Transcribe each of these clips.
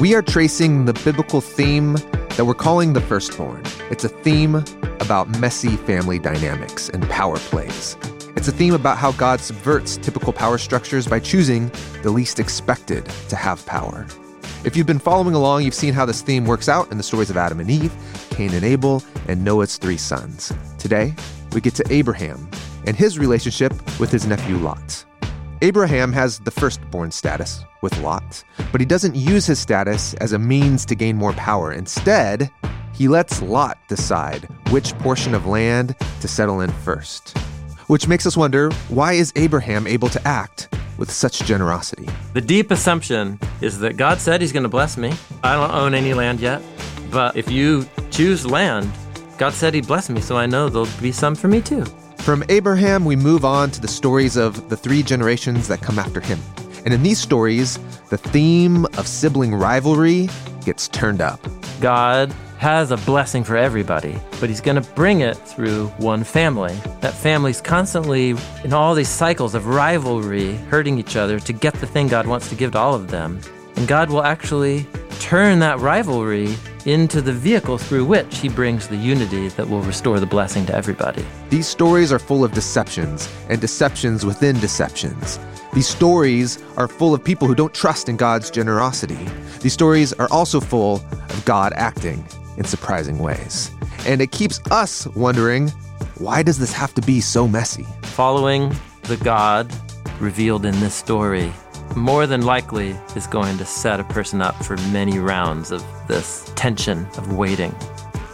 we are tracing the biblical theme that we're calling the firstborn. It's a theme about messy family dynamics and power plays. It's a theme about how God subverts typical power structures by choosing the least expected to have power. If you've been following along, you've seen how this theme works out in the stories of Adam and Eve, Cain and Abel, and Noah's three sons. Today, we get to Abraham and his relationship with his nephew Lot. Abraham has the firstborn status with Lot, but he doesn't use his status as a means to gain more power. Instead, he lets Lot decide which portion of land to settle in first. Which makes us wonder why is Abraham able to act with such generosity? The deep assumption is that God said He's going to bless me. I don't own any land yet, but if you choose land, God said He'd bless me, so I know there'll be some for me too. From Abraham, we move on to the stories of the three generations that come after him. And in these stories, the theme of sibling rivalry gets turned up. God has a blessing for everybody, but He's going to bring it through one family. That family's constantly in all these cycles of rivalry, hurting each other to get the thing God wants to give to all of them. And God will actually turn that rivalry into the vehicle through which he brings the unity that will restore the blessing to everybody. These stories are full of deceptions and deceptions within deceptions. These stories are full of people who don't trust in God's generosity. These stories are also full of God acting in surprising ways. And it keeps us wondering why does this have to be so messy? Following the God revealed in this story more than likely is going to set a person up for many rounds of this tension of waiting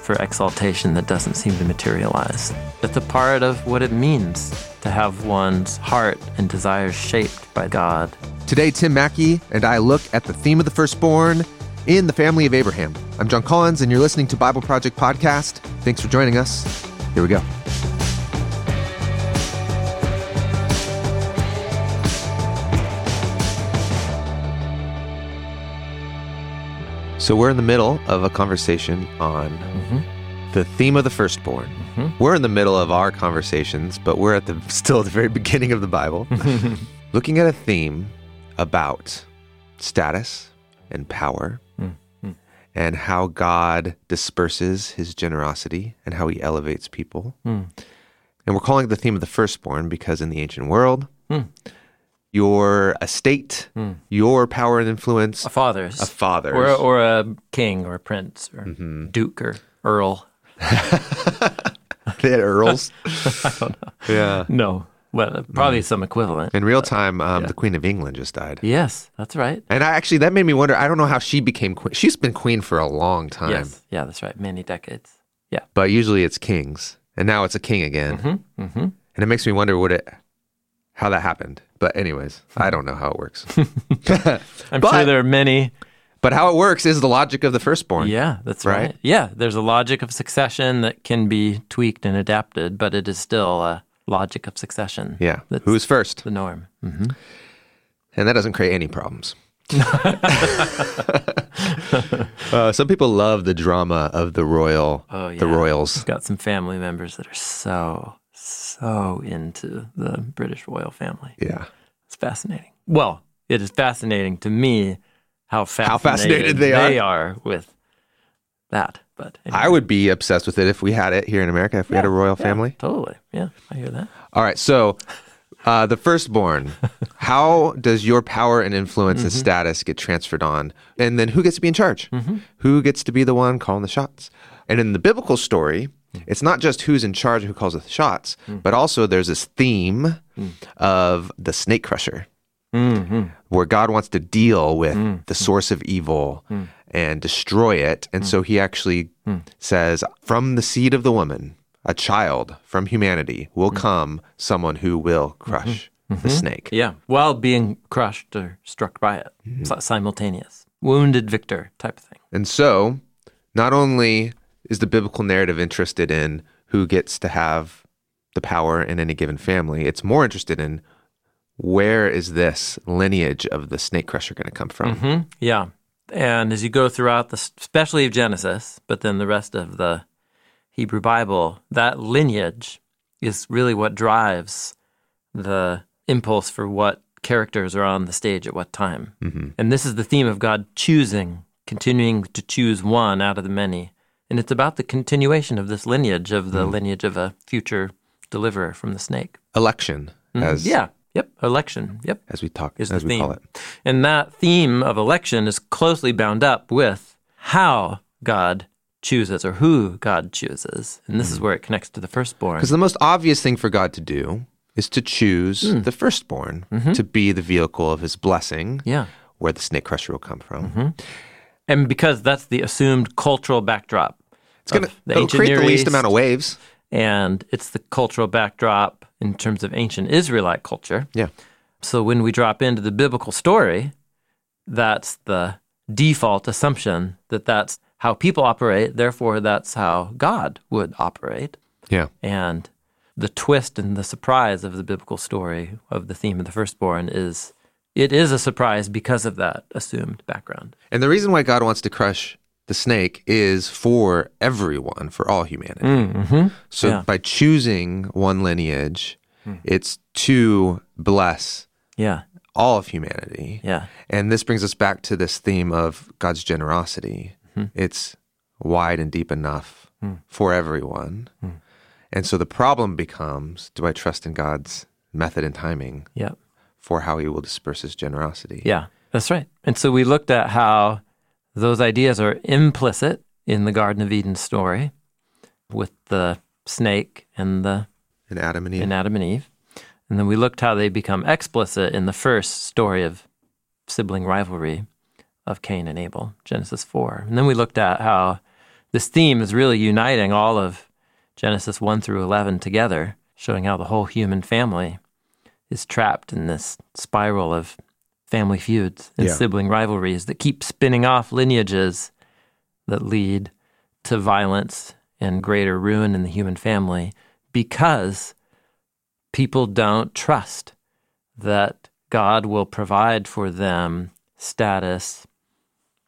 for exaltation that doesn't seem to materialize. It's a part of what it means to have one's heart and desires shaped by God. Today, Tim Mackie and I look at the theme of the firstborn in the family of Abraham. I'm Jon Collins, and you're listening to Bible Project Podcast. Thanks for joining us. Here we go. So we're in the middle of a conversation on mm-hmm. the theme of the firstborn. Mm-hmm. We're in the middle of our conversations, but we're at the still at the very beginning of the Bible, looking at a theme about status and power mm-hmm. and how God disperses his generosity and how he elevates people. Mm. And we're calling it the theme of the firstborn because in the ancient world, mm your estate, mm. your power and influence. A father's. A father's. Or, or a king or a prince or mm-hmm. duke or earl. they had earls? I don't know. Yeah. No. Well, probably mm. some equivalent. In real time, um, yeah. the Queen of England just died. Yes, that's right. And I actually, that made me wonder. I don't know how she became queen. She's been queen for a long time. Yes, yeah, that's right. Many decades. Yeah. But usually it's kings, and now it's a king again. Mm-hmm. Mm-hmm. And it makes me wonder what it, how that happened. But anyways, I don't know how it works. I'm but, sure there are many. But how it works is the logic of the firstborn. Yeah, that's right? right. Yeah, there's a logic of succession that can be tweaked and adapted, but it is still a logic of succession. Yeah. Who's first? The norm. Mm-hmm. And that doesn't create any problems. uh, some people love the drama of the royal, oh, yeah. the royals. Got some family members that are so so into the British royal family. Yeah. It's fascinating. Well, it is fascinating to me how fascinated, how fascinated they, they are. are. with that. But anyway. I would be obsessed with it if we had it here in America, if we had a royal yeah, family. Totally. Yeah, I hear that. All right. So, uh, the firstborn, how does your power and influence mm-hmm. and status get transferred on? And then who gets to be in charge? Mm-hmm. Who gets to be the one calling the shots? And in the biblical story, it's not just who's in charge who calls the shots, mm. but also there's this theme mm. of the snake crusher, mm-hmm. where God wants to deal with mm. the source of evil mm. and destroy it. And so he actually says, From the seed of the woman, a child from humanity will come someone who will crush mm-hmm. the mm-hmm. snake. Yeah, while being crushed or struck by it, mm-hmm. simultaneous. Wounded victor type of thing. And so, not only is the biblical narrative interested in who gets to have the power in any given family. It's more interested in where is this lineage of the snake crusher going to come from? Mm-hmm. Yeah. And as you go throughout the, especially of Genesis, but then the rest of the Hebrew Bible, that lineage is really what drives the impulse for what characters are on the stage at what time. Mm-hmm. And this is the theme of God choosing continuing to choose one out of the many. And it's about the continuation of this lineage, of the lineage of a future deliverer from the snake. Election, as Mm-hmm. Yeah. Yep. Election. Yep. as we talk, Is as the we call it. And that theme of election is closely bound up with how God chooses or who God chooses. And this is where it connects to the firstborn. Because the most obvious thing for God to do is to choose Hmm. the firstborn to be the vehicle of His blessing, Mm-hmm. Yeah. where the snake crusher will come from. Mm-hmm. And because that's the assumed cultural backdrop. It's going to create the least East, amount of waves. and it's the cultural backdrop in terms of ancient Israelite culture. Yeah. So when we drop into the biblical story, that's the default assumption that that's how people operate, therefore that's how God would operate. Yeah. And the twist and the surprise of the biblical story of the theme of the firstborn is it is a surprise because of that assumed background. And the reason why God wants to crush the snake is for everyone, for all humanity. Mm, mm-hmm. So Yeah. by choosing one lineage, hmm. it's to bless Yeah, all of humanity. yeah, And this brings us back to this theme of God's generosity. Hmm. It's wide and deep enough hmm. for everyone. And so the problem becomes do I trust in God's method and timing yeah. for how he will disperse his generosity? Yeah, that's right. And so we looked at how those ideas are implicit in the Garden of Eden story with the snake and the In Adam and Eve. in Adam and Eve. And then we looked how they become explicit in the first story of sibling rivalry of Cain and Abel, Genesis 4. And then we looked at how this theme is really uniting all of Genesis 1 through 11 together, showing how the whole human family is trapped in this spiral of family feuds and Yeah. sibling rivalries that keep spinning off lineages that lead to violence and greater ruin in the human family because people don't trust that God will provide for them status,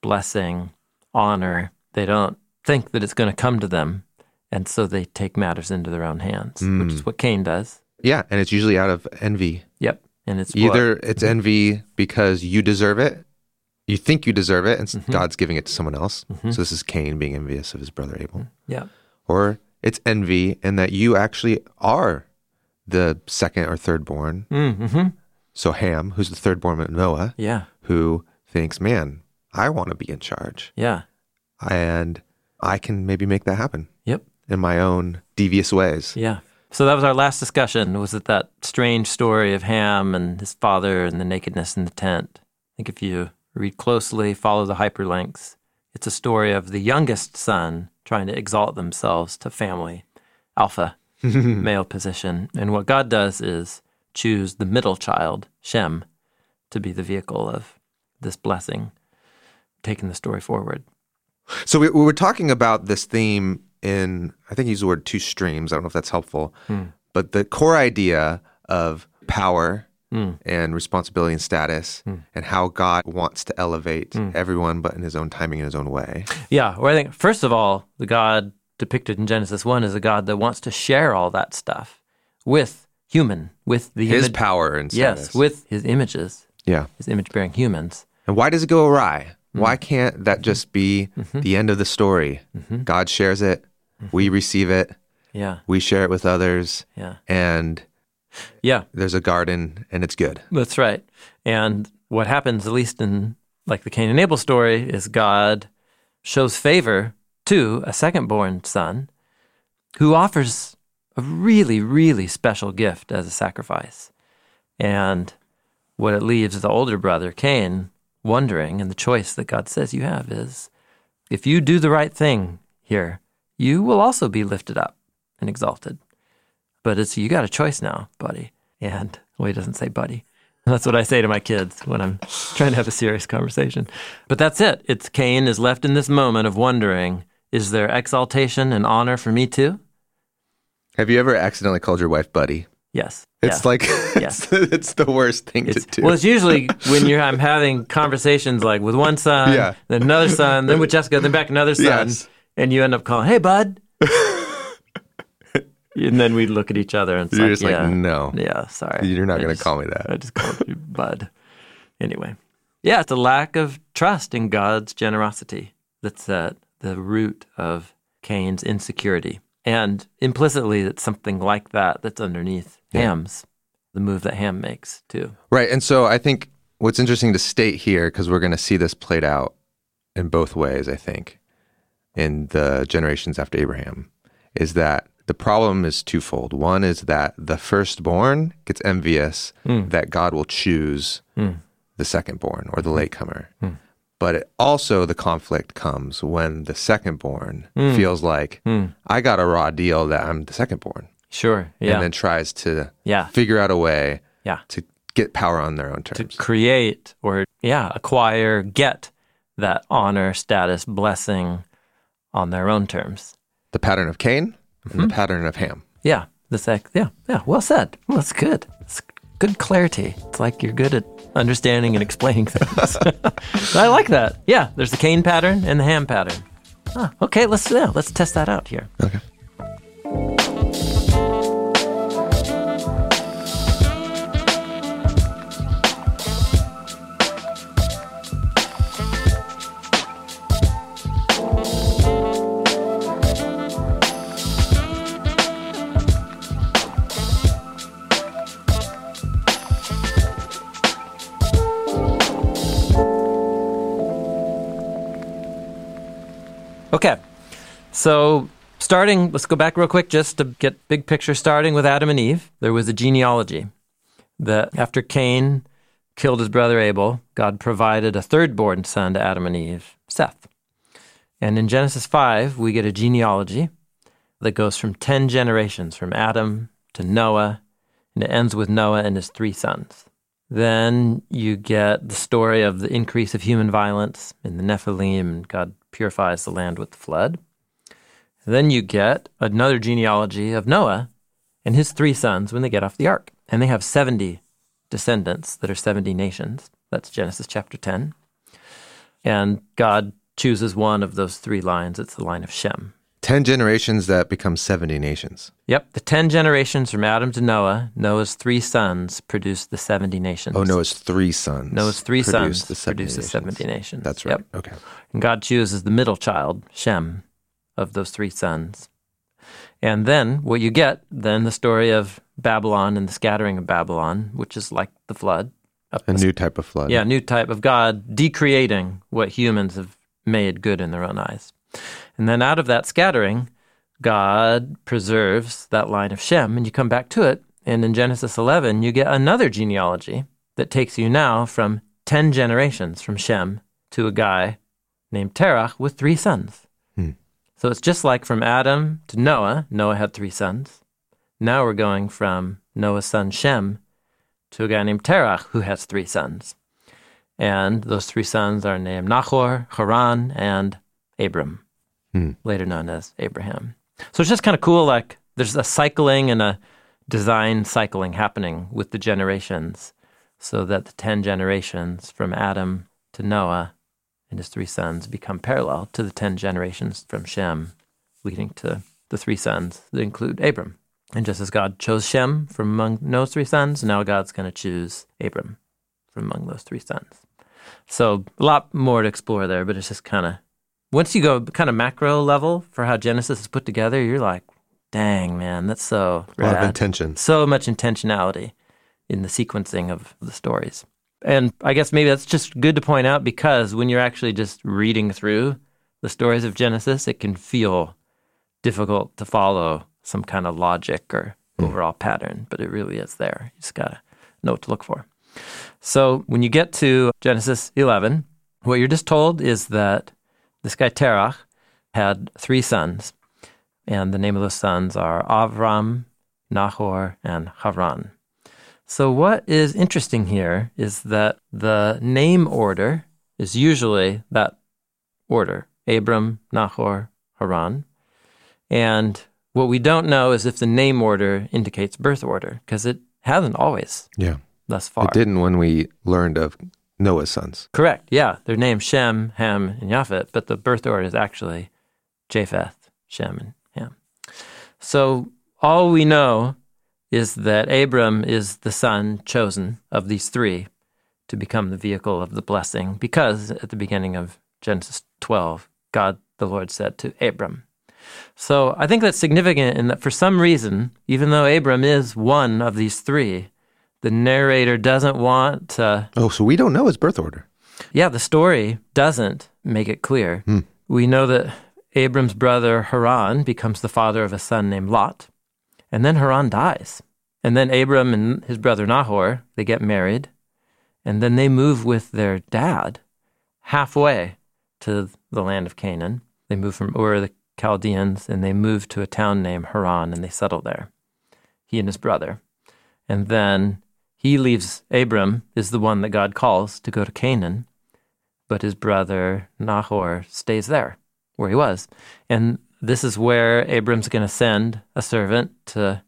blessing, honor. They don't think that it's going to come to them. And so they take matters into their own hands, which is mm. what Cain does. Yeah, and it's usually out of envy. Yep. And it's what- Either it's envy because you deserve it, you think you deserve it, and Mm-hmm. God's giving it to someone else. So this is Cain being envious of his brother Abel. yeah. Or it's envy in that you actually are the second or third born. Mm-hmm. So Ham, who's the third born of Noah, Yeah. who thinks, man, I want to be in charge. Yeah. And I can maybe make that happen Yep. in my own devious ways. Yeah. So that was our last discussion. Was it that strange story of Ham and his father and the nakedness in the tent? I think if you read closely, follow the hyperlinks, it's a story of the youngest son trying to exalt themselves to family, alpha, male position. And what God does is choose the middle child, Shem, to be the vehicle of this blessing, taking the story forward. So we, we were talking about this theme in, I think you used the word two streams. I don't know if that's helpful. Hmm. But the core idea of power hmm. and responsibility and status hmm. and how God wants to elevate everyone, but in his own timing, in his own way. Yeah, well, I think first of all, the God depicted in Genesis one is a God that wants to share all that stuff with human, with the His image- power and status. yes, with his images, yeah. his image-bearing humans. And why does it go awry? Why can't that just be mm-hmm. the end of the story? Mm-hmm. God shares it, we mm-hmm. receive it, Yeah, we share it with others, yeah, and yeah. there's a garden and it's good. That's right. And what happens, at least in like the Cain and Abel story, is God shows favor to a second-born son who offers a really, really special gift as a sacrifice. And what it leaves the older brother, Cain, wondering, and the choice that God says you have is if you do the right thing here, you will also be lifted up and exalted. But it's you got a choice now, buddy. And well, he doesn't say buddy. That's what I say to my kids when I'm trying to have a serious conversation. But that's it. It's Cain is left in this moment of wondering, is there exaltation and honor for me too? Have you ever accidentally called your wife buddy? Yes. It's Yeah. like it's, it's the worst thing It's, to do. well, it's usually when you're I'm having conversations like with one son, Yeah. then another son, then with Jessica, then back another son, Yes. And you end up calling, "Hey, bud," and then we look at each other and You're like, just like, no. yeah, sorry, You're not going to call me that. I just called you bud. Anyway, yeah, it's a lack of trust in God's generosity that's at the root of Cain's insecurity. And implicitly, it's something like that that's underneath Yeah. Ham's, the move that Ham makes too. Right. And so I think what's interesting to state here, because we're going to see this played out in both ways, I think, in the generations after Abraham, is that the problem is twofold. One is that the firstborn gets envious hmm. that God will choose hmm. the secondborn or the hmm. latecomer. But it, also, the conflict comes when the secondborn feels like, I got a raw deal that I'm the secondborn, Sure. Yeah. and then tries to yeah. figure out a way Yeah. to get power on their own terms. To create or, yeah, acquire, get that honor, status, blessing on their own terms. the pattern of Cain and the pattern of Ham. Yeah. The sex. Yeah. Yeah. Well said. Well, that's good. It's good clarity. It's like you're good at understanding and explaining things. I like that. Yeah. There's the Cain pattern and the Ham pattern. Ah, okay. Let's yeah, let's test that out here. Okay. So, starting, let's go back real quick just to get big picture starting with Adam and Eve. There was a genealogy that after Cain killed his brother Abel, God provided a third born son to Adam and Eve, Seth. And in Genesis 5, we get a genealogy that goes from 10 generations, from Adam to Noah, and it ends with Noah and his three sons. Then you get the story of the increase of human violence in the Nephilim, and God purifies the land with the flood. Then you get another genealogy of Noah and his three sons when they get off the ark. And they have 70 descendants that are 70 nations. That's Genesis chapter 10. And God chooses one of those three lines. It's the line of Shem. 10 generations that become 70 nations. Yep, the 10 generations from Adam to Noah, Noah's three sons produced the 70 nations. Oh, Noah's three sons. Noah's three produced sons the 70 produced the nations. 70 nations. That's right. Yep. Okay. And God chooses the middle child, Shem, of those three sons. And then what you get, then the story of Babylon and the scattering of Babylon, which is like the flood. A, A new type of flood. yeah, new type of God decreating what humans have made good in their own eyes. And then out of that scattering, God preserves that line of Shem, and you come back to it. And in Genesis 11, you get another genealogy that takes you now from 10 generations from Shem to a guy named Terach with three sons. So it's just like from Adam to Noah. Noah had three sons. Now we're going from Noah's son Shem to a guy named Terach who has three sons. And those three sons are named Nahor, Haran, and Abram, Hmm. later known as Abraham. So it's just kind of cool. Like there's a cycling and a design cycling happening with the generations, so that the 10 generations from Adam to Noah and his three sons become parallel to the 10 generations from Shem, leading to the three sons that include Abram. And just as God chose Shem from among those three sons, now God's going to choose Abram from among those three sons. So a lot more to explore there, but it's just kind of once you go kind of macro level for how Genesis is put together, you're like, dang man, that's so A lot of intention. so much intentionality in the sequencing of the stories. And I guess maybe that's just good to point out because when you're actually just reading through the stories of Genesis, it can feel difficult to follow some kind of logic or hmm. overall pattern, but it really is there. You just got to know what to look for. So when you get to Genesis 11, what you're just told is that this guy Terach had three sons, and the name of those sons are Avram, Nahor, and Haran. So, what is interesting here is that the name order is usually that order Abram, Nahor, Haran. And what we don't know is if the name order indicates birth order, because it hasn't always Yeah. thus far. It didn't when we learned of Noah's sons. Correct. Yeah. They're named Shem, Ham, and Japheth, but the birth order is actually Japheth, Shem, and Ham. So all we know is that Abram is the son chosen of these three to become the vehicle of the blessing because at the beginning of Genesis 12, God the Lord said to Abram. So I think that's significant in that for some reason, even though Abram is one of these three, the narrator doesn't want to. Oh, so we don't know his birth order. Yeah, the story doesn't make it clear. Hmm. We know that Abram's brother Haran becomes the father of a son named Lot, and then Haran dies. And then Abram and his brother Nahor, they get married, and then they move with their dad halfway to the land of Canaan. They move from Ur the Chaldeans and they move to a town named Haran and they settle there, he and his brother. And then he leaves, Abram is the one that God calls to go to Canaan, but his brother Nahor stays there where he was. And this is where Abram's going to send a servant to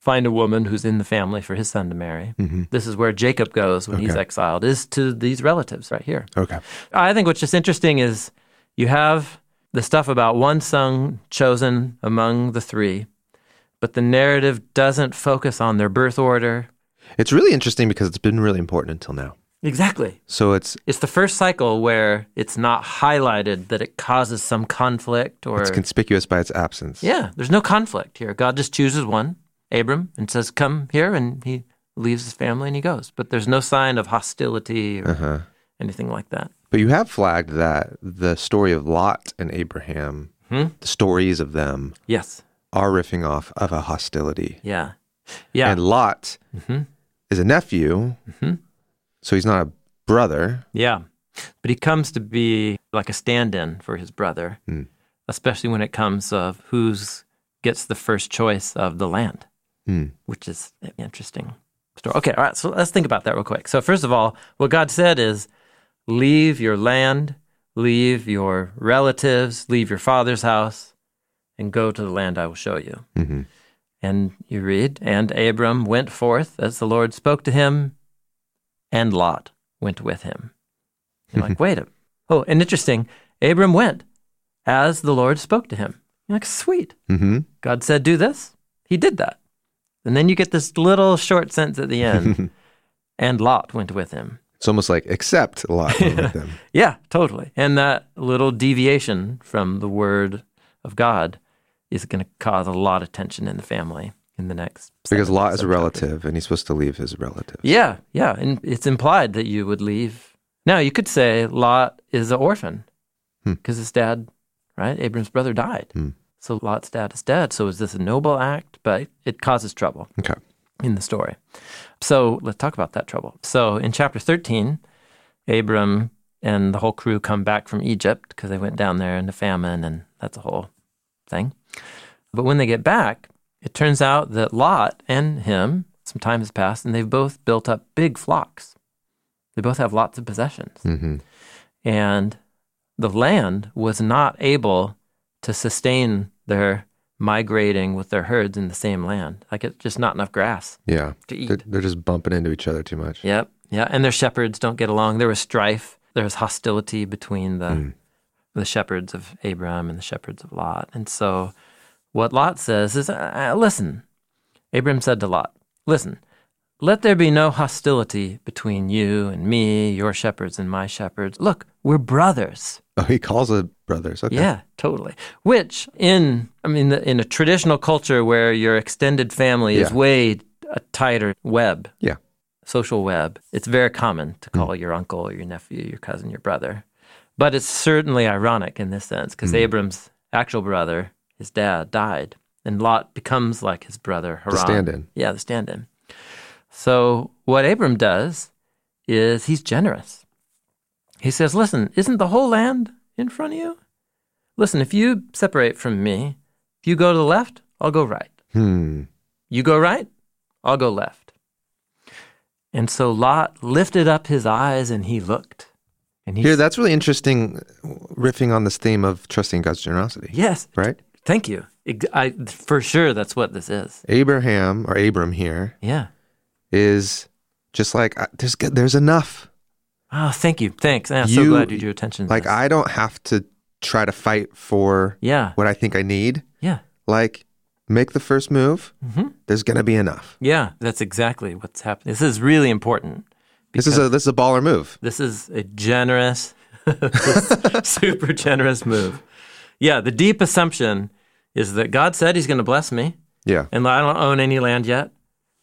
find a woman who's in the family for his son to marry. Mm-hmm. This is where Jacob goes when he's exiled, is to these relatives right here. Okay. I think what's just interesting is you have the stuff about one son chosen among the three, but the narrative doesn't focus on their birth order. It's really interesting because it's been really important until now. Exactly. So it's It's the first cycle where it's not highlighted that it causes some conflict or it's conspicuous by its absence. Yeah, there's no conflict here. God just chooses one, Abram, and says, "Come here," and he leaves his family and he goes. But there's no sign of hostility or Uh-huh. anything like that. But you have flagged that the story of Lot and Abraham, Hmm? the stories of them, Yes. are riffing off of a hostility. Yeah. Yeah. And Lot Mhm. is a nephew, Mhm. So he's not a brother. Yeah. But he comes to be like a stand in for his brother, Hmm. especially when it comes of who's gets the first choice of the land, Hmm. which is an interesting story. Okay, all right, so let's think about that real quick. So, first of all, what God said is leave your land, leave your relatives, leave your father's house, and go to the land I will show you. hmm And you read, and Abram went forth as the Lord spoke to him, and Lot went with him. You're like, wait a minute. Oh, and interesting, Abram went as the Lord spoke to him. You're like, sweet. hmm God said, do this. He did that. And then you get this little short sentence at the end, and Lot went with him. It's almost like except Lot went with them. Yeah, totally. And that little deviation from the word of God is going to cause a lot of tension in the family in the next. Because Lot is a relative and he's supposed to leave his relative. Yeah, yeah. And it's implied that you would leave. Now, you could say Lot is an orphan Hmm. because his dad, right? Abram's brother died. Hmm. So Lot's dad is dead. So is this a noble act? But it causes trouble Okay. in the story. So let's talk about that trouble. So in chapter 13, Abram and the whole crew come back from Egypt because they went down there in the famine, and that's a whole thing. But when they get back, it turns out that Lot and him, some time has passed, and they've both built up big flocks. They both have lots of possessions. hmm And the land was not able to sustain their migrating with their herds in the same land. Like it's just not enough grass Yeah. to eat. They're, they're just bumping into each other too much. Yep. Yeah. And their shepherds don't get along. There was strife. There was hostility between the Mm. the shepherds of Abram and the shepherds of Lot. And so what Lot says is, uh, uh, listen, Abram said to Lot, listen, let there be no hostility between you and me, your shepherds and my shepherds. Look, we're brothers. Oh, he calls it brothers. Okay. Yeah, totally. Which in I mean in a traditional culture where your extended family is way a tighter web, Yeah. social web, it's very common to call your uncle, your nephew, your cousin, your brother. But it's certainly ironic in this sense because Abram's actual brother, his dad, died, and Lot becomes like his brother Haran. The stand-in. Yeah, the stand-in. So what Abram does is he's generous. He says, "Listen, isn't the whole land in front of you? Listen, if you separate from me, if you go to the left, I'll go right. Hmm. You go right, I'll go left." And so Lot lifted up his eyes and he looked. And he Here, that's really interesting, riffing on this theme of trusting God's generosity. Yes, Right? Thank you. I, for sure, that's what this is. Abraham or Abram here Yeah. is just like uh, there's there's enough. Oh, thank you. Thanks. I'm so You- glad you drew attention. To Like this. I don't have to try to fight for yeah, what I think I need. yeah, Like make the first move. hmm There's gonna be enough. yeah. That's exactly what's happening. This is really important This is a this is a baller move. This is a generous, super generous move. Yeah, the deep assumption is that God said He's going to bless me, Yeah. and I don't own any land yet.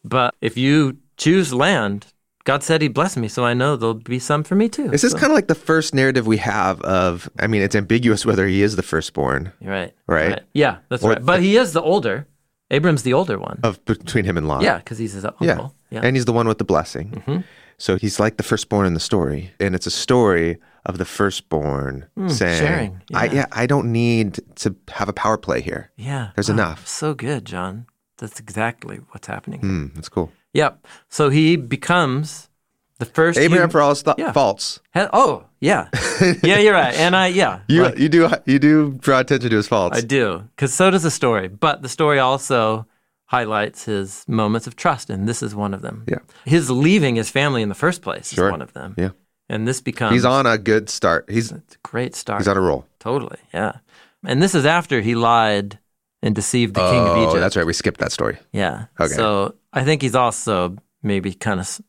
But if you choose land, God said He'd bless me, so I know there'll be some for me too. This is So- kind of like the first narrative we have of. I mean, it's ambiguous whether he is the firstborn You're right. Right. Yeah, that's Or- right. But he is the older. Abram's the older one. of between him and Lot. yeah, because he's his uncle. Yeah. Yeah. And he's the one with the blessing. Mm-hmm. So he's like the firstborn in the story. And it's a story of the firstborn saying, Hmm, sharing, I, yeah. yeah, I don't need to have a power play here. yeah. There's Wow, enough. So good, Jon. That's exactly what's happening. Hmm, that's cool. Yep. So he becomes the first. Abraham, human- for all his th- Yeah. faults, Ha- oh, yeah. yeah, you're right. And I, yeah. you like, you do you do draw attention to his faults. I do. Because so does the story. But the story also highlights his moments of trust, and this is one of them. Yeah. His leaving his family in the first place Sure. is one of them. Yeah. And this becomes He's on a good start. He's it's a great start. he's on a roll. Totally, yeah. And this is after he lied and deceived the king of Oh, Egypt. that's right. We skipped that story. Yeah. Okay. So I think he's also maybe kind of,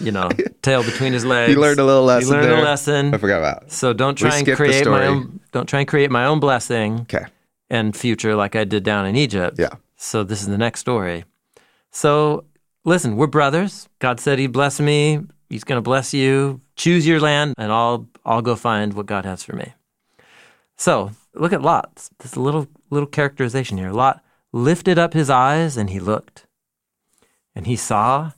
you know, tail between his legs. He learned a little lesson. He learned there. a lesson. I forgot about. So don't try and create my own. Don't try and create my own blessing Okay. and future like I did down in Egypt. Yeah. So this is the next story. So listen, we're brothers. God said He'd bless me. He's going to bless you. Choose your land, and I'll I'll go find what God has for me. So look at Lot. This little little characterization here. Lot lifted up his eyes and he looked, and he saw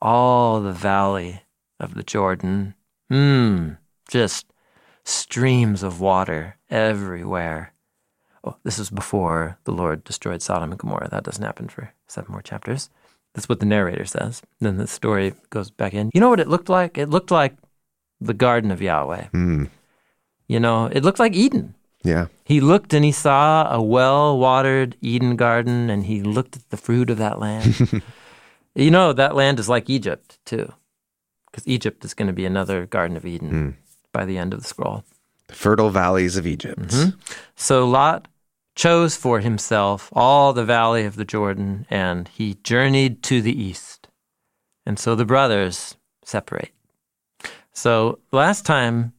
all the valley of the Jordan. Hmm, just streams of water everywhere. Oh, this is before the Lord destroyed Sodom and Gomorrah. That doesn't happen for seven more chapters. That's what the narrator says. Then the story goes back in. You know what it looked like? It looked like the garden of Yahweh. Hmm. You know, it looked like Eden. Yeah. He looked and he saw a well watered Eden garden and he looked at the fruit of that land. you know, that land is like Egypt, too, because Egypt is going to be another Garden of Eden by the end of the scroll. The fertile valleys of Egypt. Mm-hmm. So Lot chose for himself all the valley of the Jordan and he journeyed to the east. And so the brothers separate. So last time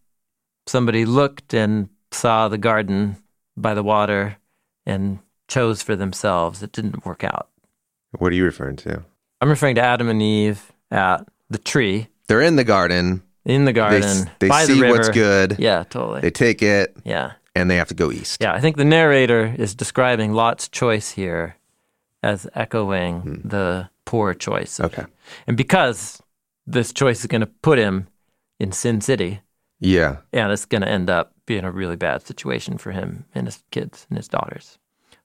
somebody looked and saw the garden by the water and chose for themselves, it didn't work out. What are you referring to? I'm referring to Adam and Eve at the tree They're in the garden. in the garden they by see the river. what's good. Yeah, totally. They take it yeah. and they have to go east. Yeah, I think the narrator is describing Lot's choice here as echoing the poor choice. Hmm. Okay. And because this choice is going to put him in Sin City, Yeah. and it's going to end up being a really bad situation for him and his kids and his daughters.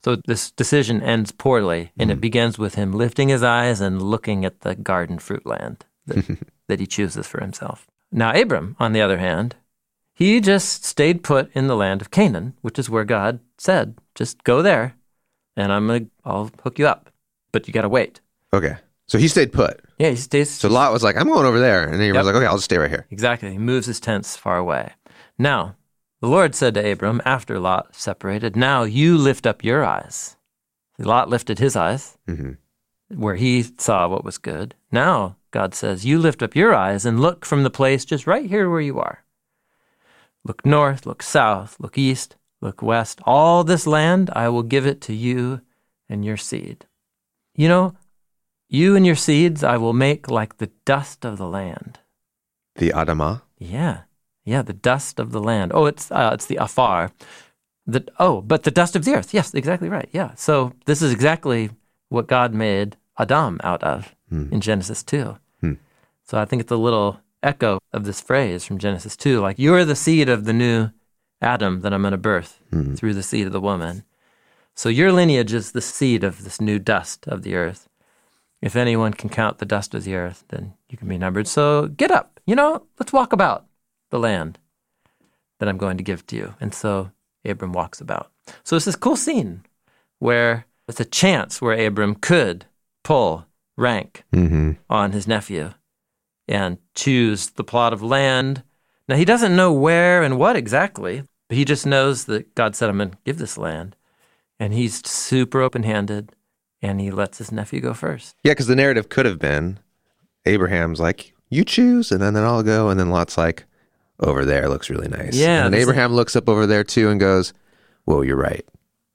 So this decision ends poorly, and it mm-hmm. begins with him lifting his eyes and looking at the garden fruit land that, that he chooses for himself. Now, Abram, on the other hand, he just stayed put in the land of Canaan, which is where God said, "Just go there, and I'm gonna, I'll hook you up, but you got to wait." Okay. So he stayed put. Yeah, he stays. So Lot was like, I'm going over there. And then he was Yep. like, okay, I'll just stay right here. Exactly. He moves his tents far away. Now, the Lord said to Abram after Lot separated, Now you lift up your eyes. Lot lifted his eyes hmm where he saw what was good. Now, God says, You lift up your eyes and look from the place just right here where you are. Look north, look south, look east, look west. All this land, I will give it to you and your seed. You know, you and your seeds I will make like the dust of the land. The Adamah. Yeah, yeah, the dust of the land. Oh, it's uh, it's the afar. The oh, but the dust of the earth. Yes, exactly right. Yeah. So this is exactly what God made Adam out of in Genesis two. Hmm. So I think it's a little echo of this phrase from Genesis two, like you're the seed of the new Adam that I'm going to birth through the seed of the woman. So your lineage is the seed of this new dust of the earth. If anyone can count the dust of the earth, then you can be numbered. So get up, you know, let's walk about the land that I'm going to give to you. And so Abram walks about. So it's this cool scene where it's a chance where Abram could pull rank Mm-hmm. on his nephew and choose the plot of land. Now, he doesn't know where and what exactly, but he just knows that God said, I'm going to give this land. And he's super open handed and he lets his nephew go first. Yeah, because the narrative could have been Abraham's like, you choose, and then, then I'll go. And then Lot's like, over there looks really nice. Yeah, And this is- Abraham looks up over there too and goes, whoa, you're right.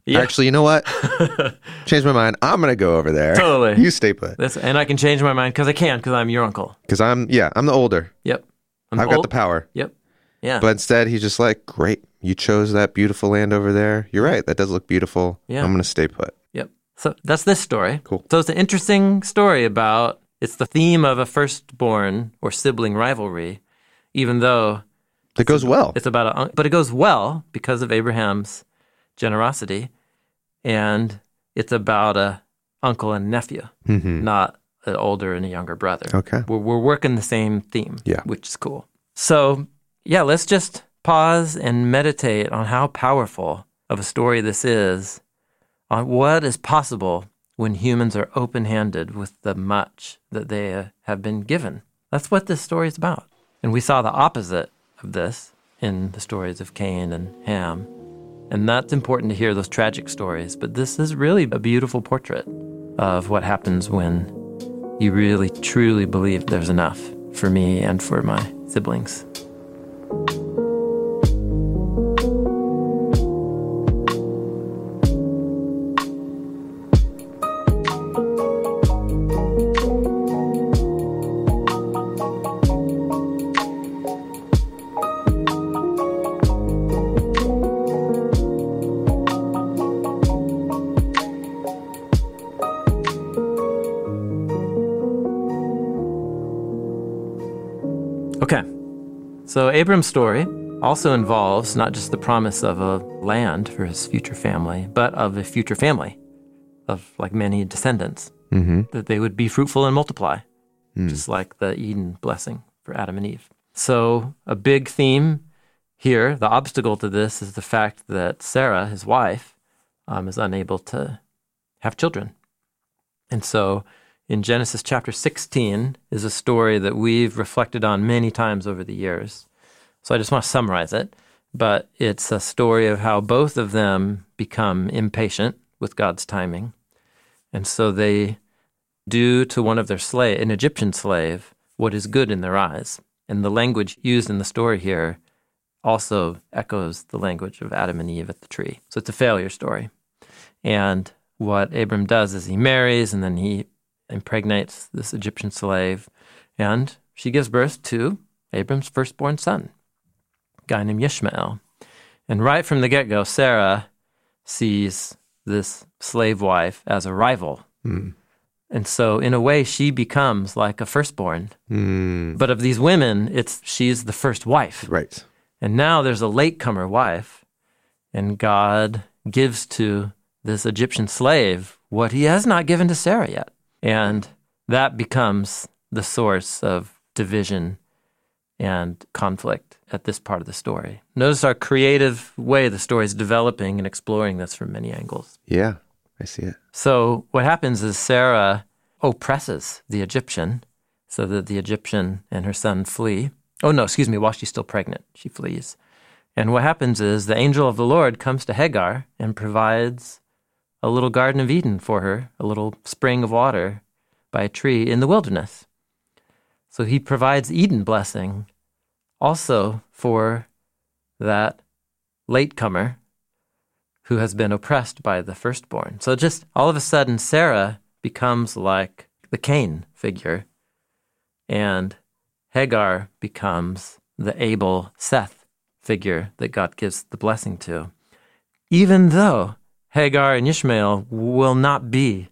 Yeah. Actually, you know what? Change my mind. I'm going to go over there. Totally. You stay put. That's, and I can change my mind because I can because I'm your uncle. Because I'm, yeah, I'm the older. Yep. I'm I've got the power. Yep. Yeah. But instead, he's just like, great. You chose that beautiful land over there. You're right. That does look beautiful. Yeah. I'm going to stay put. Yep. So that's this story. Cool. So it's an interesting story about it's the theme of a firstborn or sibling rivalry, even though it goes well. it's about a but it goes well because of Abraham's generosity, and it's about a uncle and nephew, hmm not an older and a younger brother. Okay. We're, we're working the same theme, Yeah. which is cool. So, yeah, let's just pause and meditate on how powerful of a story this is, on what is possible when humans are open handed with the much that they uh, have been given. That's what this story is about. And we saw the opposite of this in the stories of Cain and Ham. And that's important to hear those tragic stories. But this is really a beautiful portrait of what happens when you really truly believe there's enough for me and for my siblings. Abram's story also involves not just the promise of a land for his future family, but of a future family of like many descendants, hmm that they would be fruitful and multiply, just like the Eden blessing for Adam and Eve. So, a big theme here, the obstacle to this is the fact that Sarah, his wife, um, is unable to have children. And so, in Genesis chapter 16 is a story that we've reflected on many times over the years. So I just want to summarize it. But it's a story of how both of them become impatient with God's timing. And so they do to one of their slave, an Egyptian slave, what is good in their eyes. And the language used in the story here also echoes the language of Adam and Eve at the tree. So it's a failure story. And what Abram does is he marries and then he impregnates this Egyptian slave, and she gives birth to Abram's firstborn son, guy named Ishmael. And right from the get go, Sarah sees this slave wife as a rival. Mm. And so, in a way, she becomes like a firstborn. Mm. But of these women, it's she's the first wife. Right. And now there's a latecomer wife, and God gives to this Egyptian slave what he has not given to Sarah yet. And that becomes the source of division and conflict at this part of the story. Notice our creative way the story is developing and exploring this from many angles. Yeah, I see it. So what happens is Sarah oppresses the Egyptian so that the Egyptian and her son flee. Oh no, excuse me, while she's still pregnant, she flees. And what happens is the angel of the Lord comes to Hagar and provides a little garden of Eden for her, a little spring of water by a tree in the wilderness. So he provides Eden blessing also for that latecomer who has been oppressed by the firstborn. So just all of a sudden, Sarah becomes like the Cain figure, and Hagar becomes the Abel Seth figure that God gives the blessing to. Even though Hagar and Ishmael will not be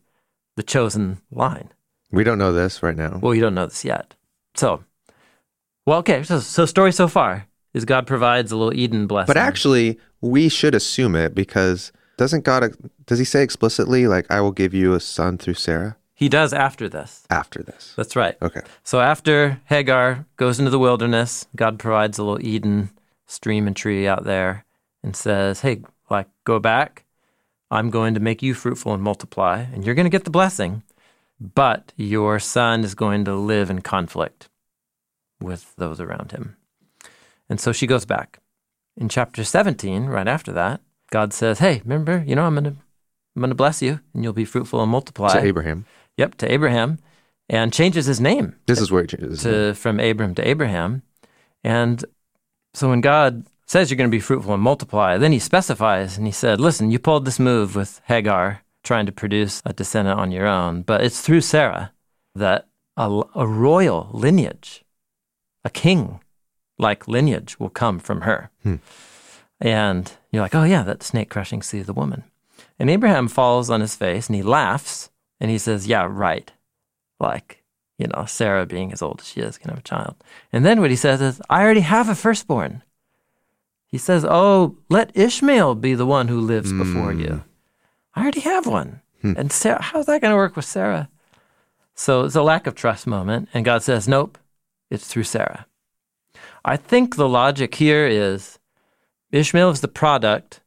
the chosen line. We don't know this right now. Well, you don't know this yet. So, well, okay. So, so story so far is God provides a little Eden blessing. But actually, we should assume it because doesn't God, does he say explicitly, like, I will give you a son through Sarah he does after this. after this? That's right. Okay. So after Hagar goes into the wilderness, God provides a little Eden stream and tree out there and says, Hey, like, go back. I'm going to make you fruitful and multiply, and you're going to get the blessing, but your son is going to live in conflict with those around him. And so she goes back. In chapter 17, right after that, God says, Hey, remember, you know, I'm going to I'm going to bless you and you'll be fruitful and multiply. To Abraham. Yep, to Abraham. and changes his name This is where it changes. to from Abram to Abraham. And so when God says you're going to be fruitful and multiply, then he specifies and he said, Listen, you pulled this move with Hagar trying to produce a descendant on your own, but it's through Sarah that a, a royal lineage, a king like lineage will come from her. Hmm. And you're like, Oh, yeah, that snake crushing seed of the woman. And Abraham falls on his face and he laughs and he says, Yeah, right. Like, you know, Sarah being as old as she is can have a child. And then what he says is, I already have a firstborn. He says, Oh, let Ishmael be the one who lives before hmm. you. I already have one. Hmm. And Sarah, how's that going to work with Sarah? So it's a lack of trust moment. And God says, Nope, it's through Sarah. I think the logic here is Ishmael is the product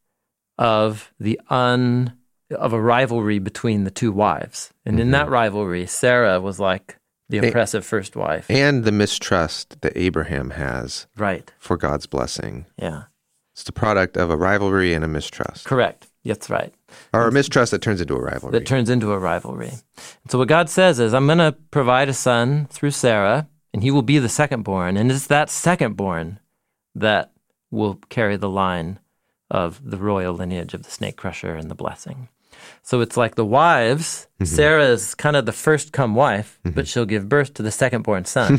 of the un of a rivalry between the two wives. And in mm-hmm. that rivalry, Sarah was like the oppressive first wife. and the mistrust that Abraham has Right. for God's blessing. Yeah. It's the product of a rivalry and a mistrust, Correct. That's right. Or a mistrust that turns into a rivalry. That turns into a rivalry. And so what God says is, I'm going to provide a son through Sarah, and he will be the second born. And it's that second born that will carry the line of the royal lineage of the snake crusher and the blessing. So it's like the wives, mm-hmm. Sarah is kind of the first come wife, mm-hmm. but she'll give birth to the second born son.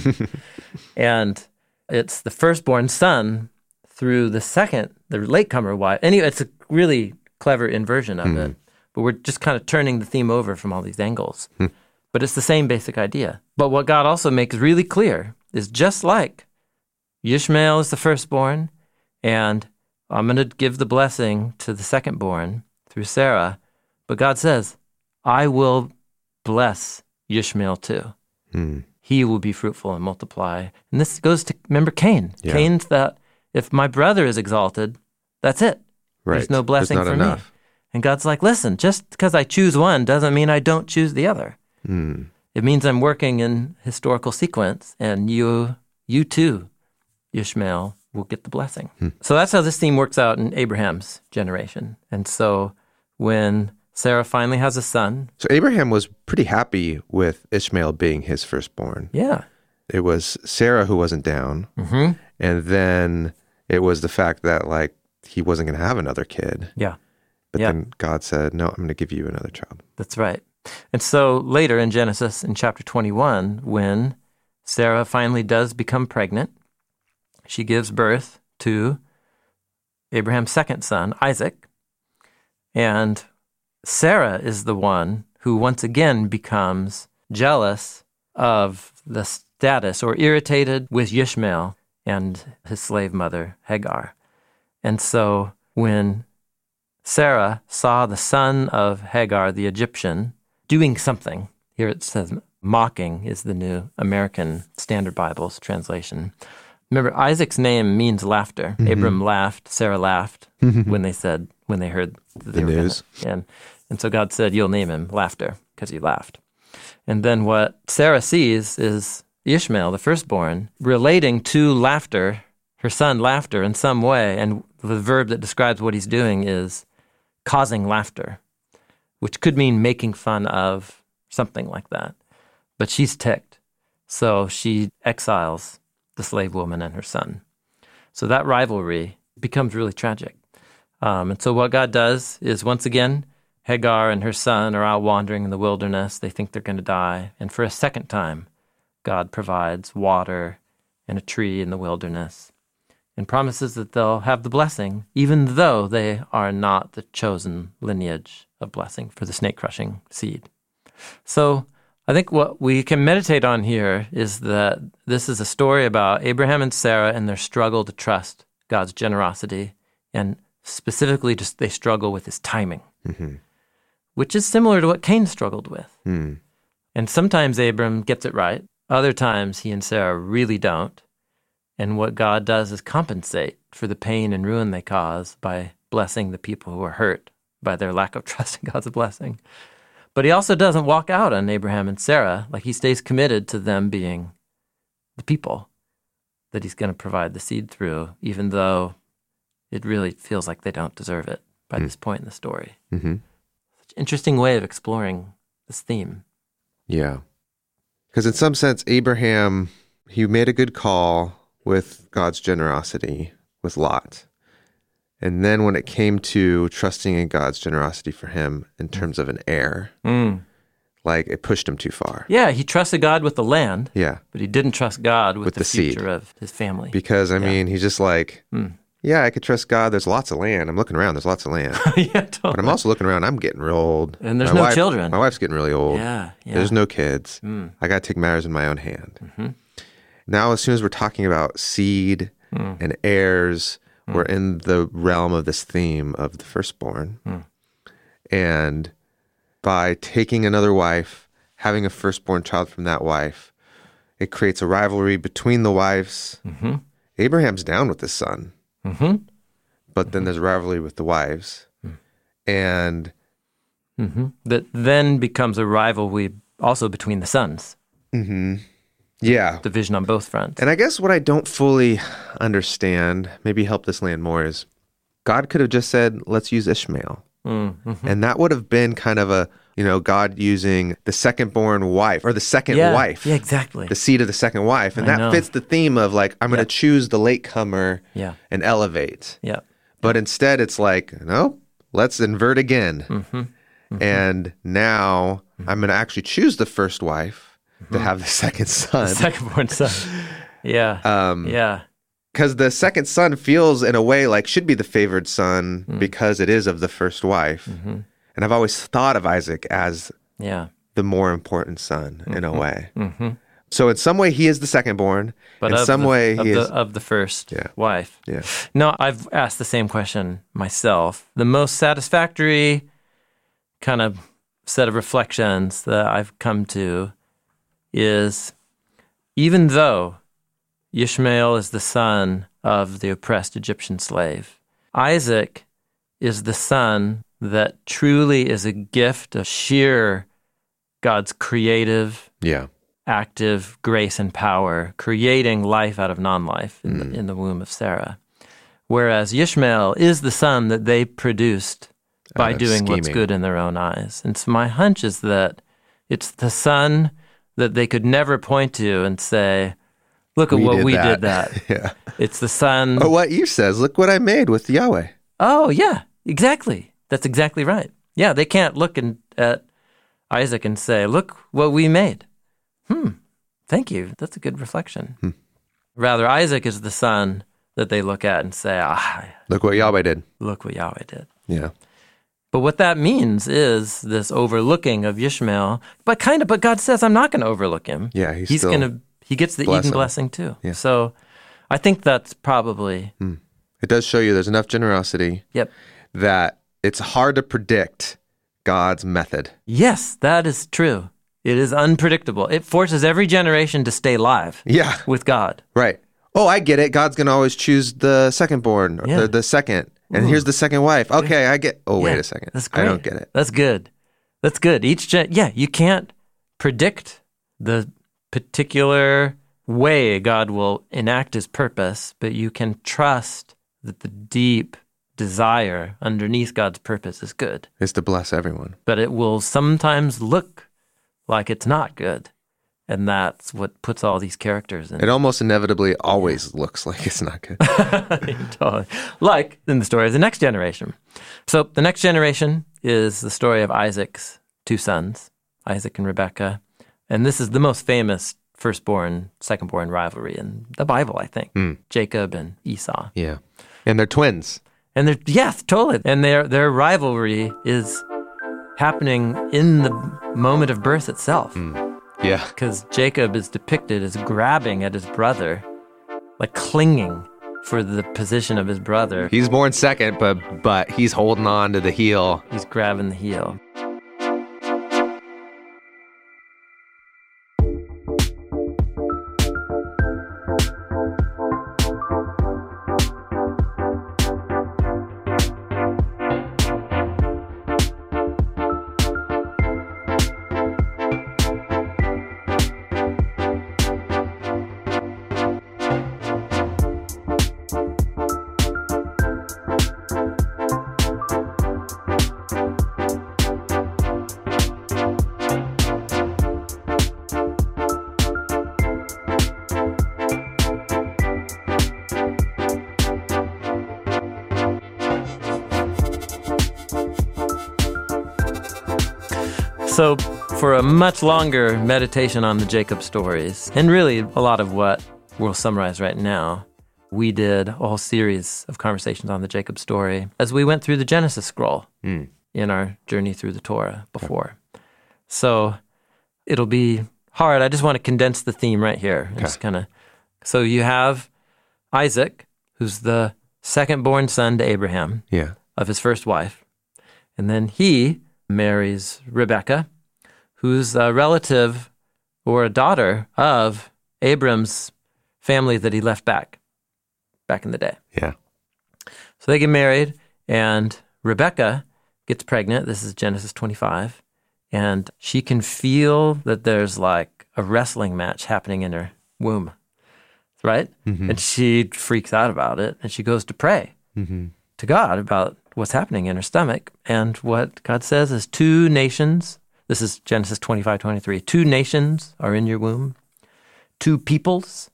and it's the firstborn son through the second, the latecomer wife. Anyway, it's a really clever inversion of it. But we're just kind of turning the theme over from all these angles. But it's the same basic idea. But what God also makes really clear is just like Ishmael is the firstborn, and I'm going to give the blessing to the secondborn through Sarah. But God says, I will bless Ishmael too. Hmm. He will be fruitful and multiply. And this goes to, remember Cain. Yeah. Cain's that if my brother is exalted, that's it. Right. There's no blessing for enough. me. And God's like, listen, just because I choose one doesn't mean I don't choose the other. Hmm. It means I'm working in historical sequence, and you, you too, Ishmael, will get the blessing. So that's how this theme works out in Abraham's generation. And so when Sarah finally has a son, So Abraham was pretty happy with Ishmael being his firstborn. yeah, It was Sarah who wasn't down, hmm and then it was the fact that like he wasn't going to have another kid. yeah, But Yeah. then God said, "No, I'm going to give you another child." that's right. And so later in Genesis, in chapter 21, when Sarah finally does become pregnant, she gives birth to Abraham's second son, Isaac. And Sarah is the one who once again becomes jealous of the status or irritated with Ishmael and his slave mother, Hagar. And so when Sarah saw the son of Hagar, the Egyptian, doing something, here it says mocking is the new American Standard Bible's translation. Remember, Isaac's name means laughter. Mm-hmm. Abram laughed, Sarah laughed mm-hmm. when they said, when they heard they The news. and, and so God said, You'll name him Laughter because he laughed. And then what Sarah sees is Ishmael, the firstborn, relating to laughter, her son laughter in some way. And the verb that describes what he's doing is causing laughter, which could mean making fun of something like that. But she's ticked. So she exiles the slave woman and her son. So that rivalry becomes really tragic. Um, and so what God does is once again, Hagar and her son are out wandering in the wilderness. They think they're going to die. And for a second time, God provides water and a tree in the wilderness and promises that they'll have the blessing, even though they are not the chosen lineage of blessing for the snake crushing seed. So I think what we can meditate on here is that this is a story about Abraham and Sarah and their struggle to trust God's generosity, and specifically, just they struggle with his timing, which is similar to what Cain struggled with. Hmm. And sometimes Abram gets it right, other times he and Sarah really don't. And what God does is compensate for the pain and ruin they cause by blessing the people who are hurt by their lack of trust in God's blessing. But he also doesn't walk out on Abraham and Sarah. Like he stays committed to them being the people that he's going to provide the seed through, even though it really feels like they don't deserve it by this point in the story. hmm Such an interesting way of exploring this theme. Yeah. Because in some sense, Abraham, he made a good call with God's generosity with Lot. And then when it came to trusting in God's generosity for him in terms of an heir, Mm. like it pushed him too far. Yeah, he trusted God with the land, Yeah. but he didn't trust God with, With the, the seed. future of his family. Because I mean, he's just like, Mm. yeah, I could trust God. There's lots of land. I'm looking around. There's lots of land. yeah, But. I'm also looking around. I'm getting real old. And there's My no wife- children. My wife's getting really old. Yeah, yeah. There's no kids. Mm. I got to take matters in my own hand. Mm-hmm. Now, as soon as we're talking about seed Mm. and heirs, we're in the realm of this theme of the firstborn. Mm. And by taking another wife, having a firstborn child from that wife, it creates a rivalry between the wives. Mm-hmm. Abraham's down with his son, Mm-hmm. but then there's rivalry with the wives. Mm. And Mm-hmm. That then becomes a rivalry also between the sons, yeah, division on both fronts. And I guess what I don't fully understand, maybe help this land more, is God could have just said, let's use Ishmael. Mm-hmm. And that would have been kind of a, you know, God using the second born wife or the second yeah, wife, Yeah, exactly. the seed of the second wife. And I that know. fits the theme of like, I'm going to choose the latecomer Yeah, and elevate. yeah. But instead, it's like, no, let's invert again. Mm-hmm. And now I'm going to actually choose the first wife to have the second son. Second born son. Yeah. Um, yeah. because the second son feels in a way like should be the favored son Mm. because it is of the first wife Mm-hmm. and i've always thought of isaac as Yeah. the more important son in a way Mm-hmm. so in some way he is the second born But in some the, way of he the, is of the first Yeah. wife. yeah No, I've asked the same question myself. The most satisfactory kind of set of reflections that I've come to is even though Ishmael is the son of the oppressed Egyptian slave, Isaac is the son that truly is a gift of sheer God's creative yeah active grace and power, creating life out of non-life in, the, in the womb of Sarah. Whereas Ishmael is the son that they produced by doing what's good in their own eyes. And so my hunch is that it's the son that they could never point to and say, "Look at We what did we that." did that." yeah It's the sun. or what you says look what i made with yahweh Oh, yeah, exactly. That's exactly right. Yeah, they can't look in, at Isaac and say, "Look what we made." Hmm. Thank you. That's a good reflection. Hmm. Rather, Isaac is the son that they look at and say, "Ah, look what yahweh did look what Yahweh did." yeah But what that means is this overlooking of Ishmael. But kind of, but God says, "I'm not going to overlook him." yeah he's, He's going to. He gets the bless Eden him. blessing too. Yeah. So, I think that's probably. Hmm. it does show you there's enough generosity Yep. that it's hard to predict god's method Yes, that is true. It is unpredictable. It forces every generation to stay live yeah with God. Right. Oh, I get it. God's gonna always choose the second born, or Yeah. the, the second, and here's the second wife. Okay, I get. Oh, wait a second. That's I don't get it. That's good. That's good. Each gen, yeah, you can't predict the particular way God will enact His purpose, but you can trust that the deep desire underneath God's purpose is good. Is to bless everyone. But it will sometimes look like it's not good, and that's what puts all these characters in. It almost inevitably always looks like it's not good. totally. Like in the story of the next generation. So the next generation is the story of Isaac's two sons, Isaac and Rebekah. And this is the most famous firstborn, secondborn rivalry in the Bible, I think. Hmm. Jacob and Esau. yeah, and they're twins. And they're yes, totally. And their their rivalry is happening in the moment of birth itself. Hmm. Yeah, Because Jacob is depicted as grabbing at his brother, like clinging for the position of his brother. he's born second, but but he's holding on to the heel. He's grabbing the heel. Much longer meditation on the Jacob stories, and really a lot of what we'll summarize right now, we did a whole series of conversations on the Jacob story as we went through the Genesis scroll hmm. in our journey through the Torah before. So, it'll be hard. I just want to condense the theme right here. and Just kind of. So, you have Isaac, who's the second born son to Abraham Yeah. of his first wife. And then he marries Rebecca, who's a relative or a daughter of Abram's family that he left back back in the day. Yeah. So they get married, and Rebecca gets pregnant. This is Genesis 25. And she can feel that there's like a wrestling match happening in her womb, right? Mm-hmm. And she freaks out about it and she goes to pray mm-hmm. to God about what's happening in her stomach. And what God says is two nations, this is Genesis 25 23, two nations are in your womb, two peoples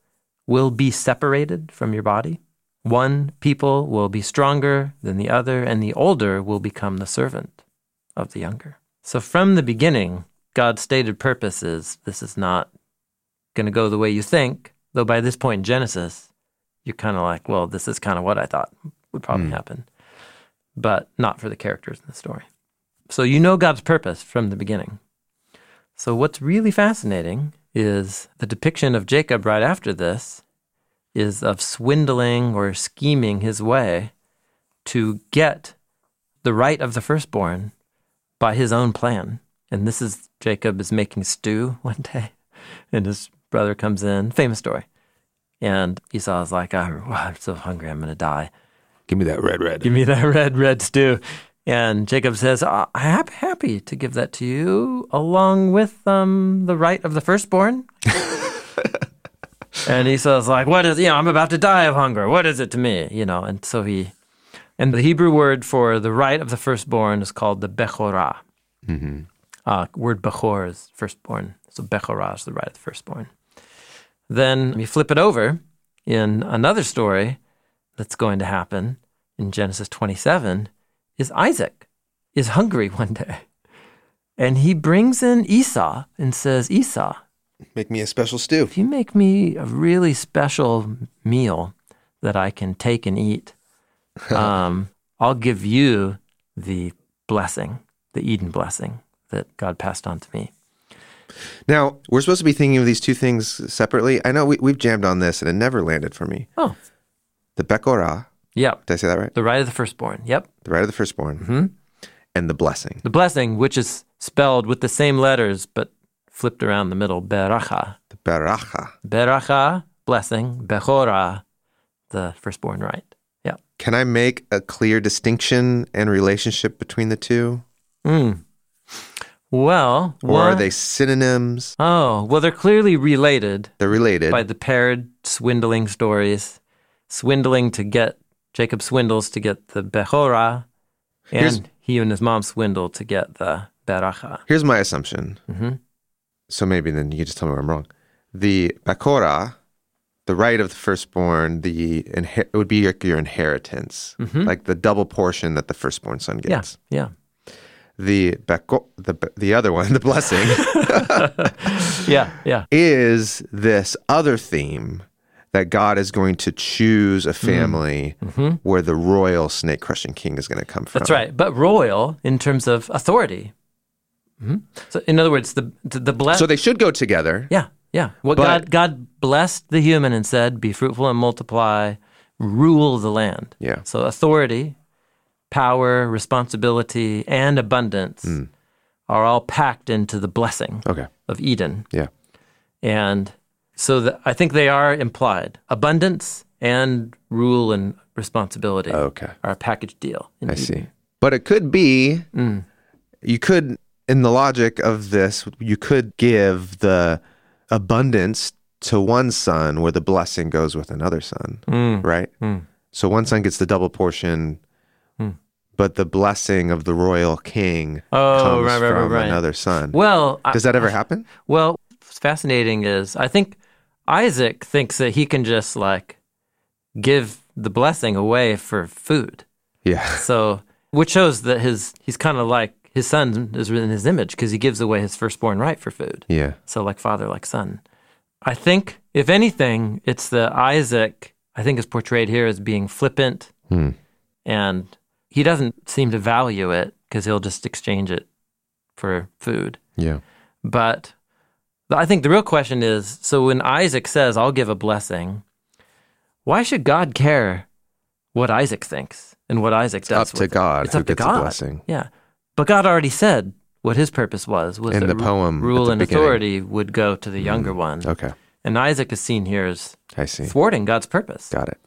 will be separated from your body. One people will be stronger than the other, and the older will become the servant of the younger. So, from the beginning, God's stated purpose is this is not going to go the way you think, though by this point in Genesis, you're kind of like, well, this is kind of what I thought would probably hmm. happen, but not for the characters in the story. So, you know God's purpose from the beginning. So, what's really fascinating is the depiction of Jacob right after this is of swindling or scheming his way to get the right of the firstborn by his own plan. And this is Jacob is making stew one day, and his brother comes in. Famous story. And Esau is like, I'm, I'm so hungry, I'm going to die. Give me that red, red. Give me that red, red stew. And Jacob says, "Uh, I'm happy to give that to you along with um, the right of the firstborn. and Esau's like, what is, you know, I'm about to die of hunger. What is it to me? You know, and so he, and the Hebrew word for the right of the firstborn is called the Bechorah. Uh, word Bechor is firstborn. So Bechorah is the right of the firstborn. Then you flip it over in another story that's going to happen in Genesis 27 is Isaac is hungry one day. And he brings in Esau and says, Esau, Make me a special stew. if you make me a really special meal that I can take and eat, um, I'll give you the blessing, the Eden blessing that God passed on to me. Now, we're supposed to be thinking of these two things separately. I know we, we've jammed on this and it never landed for me. Oh, The Bekorah, yep. did I say that right? The right of the firstborn. Yep. The right of the firstborn Mm-hmm. and the blessing. The blessing, which is spelled with the same letters but flipped around the middle, beracha. The Beracha. Beracha, blessing. Bechorah, the firstborn right. Yep. Can I make a clear distinction and relationship between the two? Mm. Well, Or are they synonyms? Oh, well, they're clearly related They're related. by the paired swindling stories. Swindling to get, Jacob swindles to get the Bechorah, and Here's- he and his mom swindle to get the Beracha. Here's my assumption. hmm So maybe then you can just tell me where I'm wrong. The Bakora, the right of the firstborn, the inher- it would be like your inheritance, like the double portion that the firstborn son Mm-hmm. Yeah, gets. yeah. The Beko- the the other one, the blessing, Yeah, yeah. is this other theme that God is going to choose a family where the royal snake crushing king is going to come from. Mm-hmm. That's right. But royal in terms of authority. hmm So, in other words, the the, the bless. So they should go together. yeah, yeah. What God God blessed the human and said, "Be fruitful and multiply, rule the land." Yeah. So authority, power, responsibility, and abundance Mm. are all packed into the blessing Okay. of Eden, Yeah. and so the, I think they are implied. Abundance and rule and responsibility Okay. are a package deal. I Eden. see. But it could be, Mm. you could, in the logic of this, you could give the abundance to one son where the blessing goes with another son, Mm. right? So one son gets the double portion, but the blessing of the royal king Oh, comes right, right, from right. another son. Well, Does that ever happen? Well, what's fascinating is I think Isaac thinks that he can just like give the blessing away for food. Yeah. So, which shows that his he's kind of like his son is in his image because he gives away his firstborn right for food. Yeah. So, like father, like son. I think, if anything, it's the Isaac, I think, is portrayed here as being flippant Hmm. and he doesn't seem to value it because he'll just exchange it for food. Yeah. But I think the real question is so when Isaac says, I'll give a blessing, why should God care what Isaac thinks and what Isaac does? up to it? God It's up to God. blessing. Yeah. But God already said what his purpose was, was In that the poem rule and beginning. authority would go to the younger one. Okay. And Isaac is seen here as I see. thwarting God's purpose. Got it.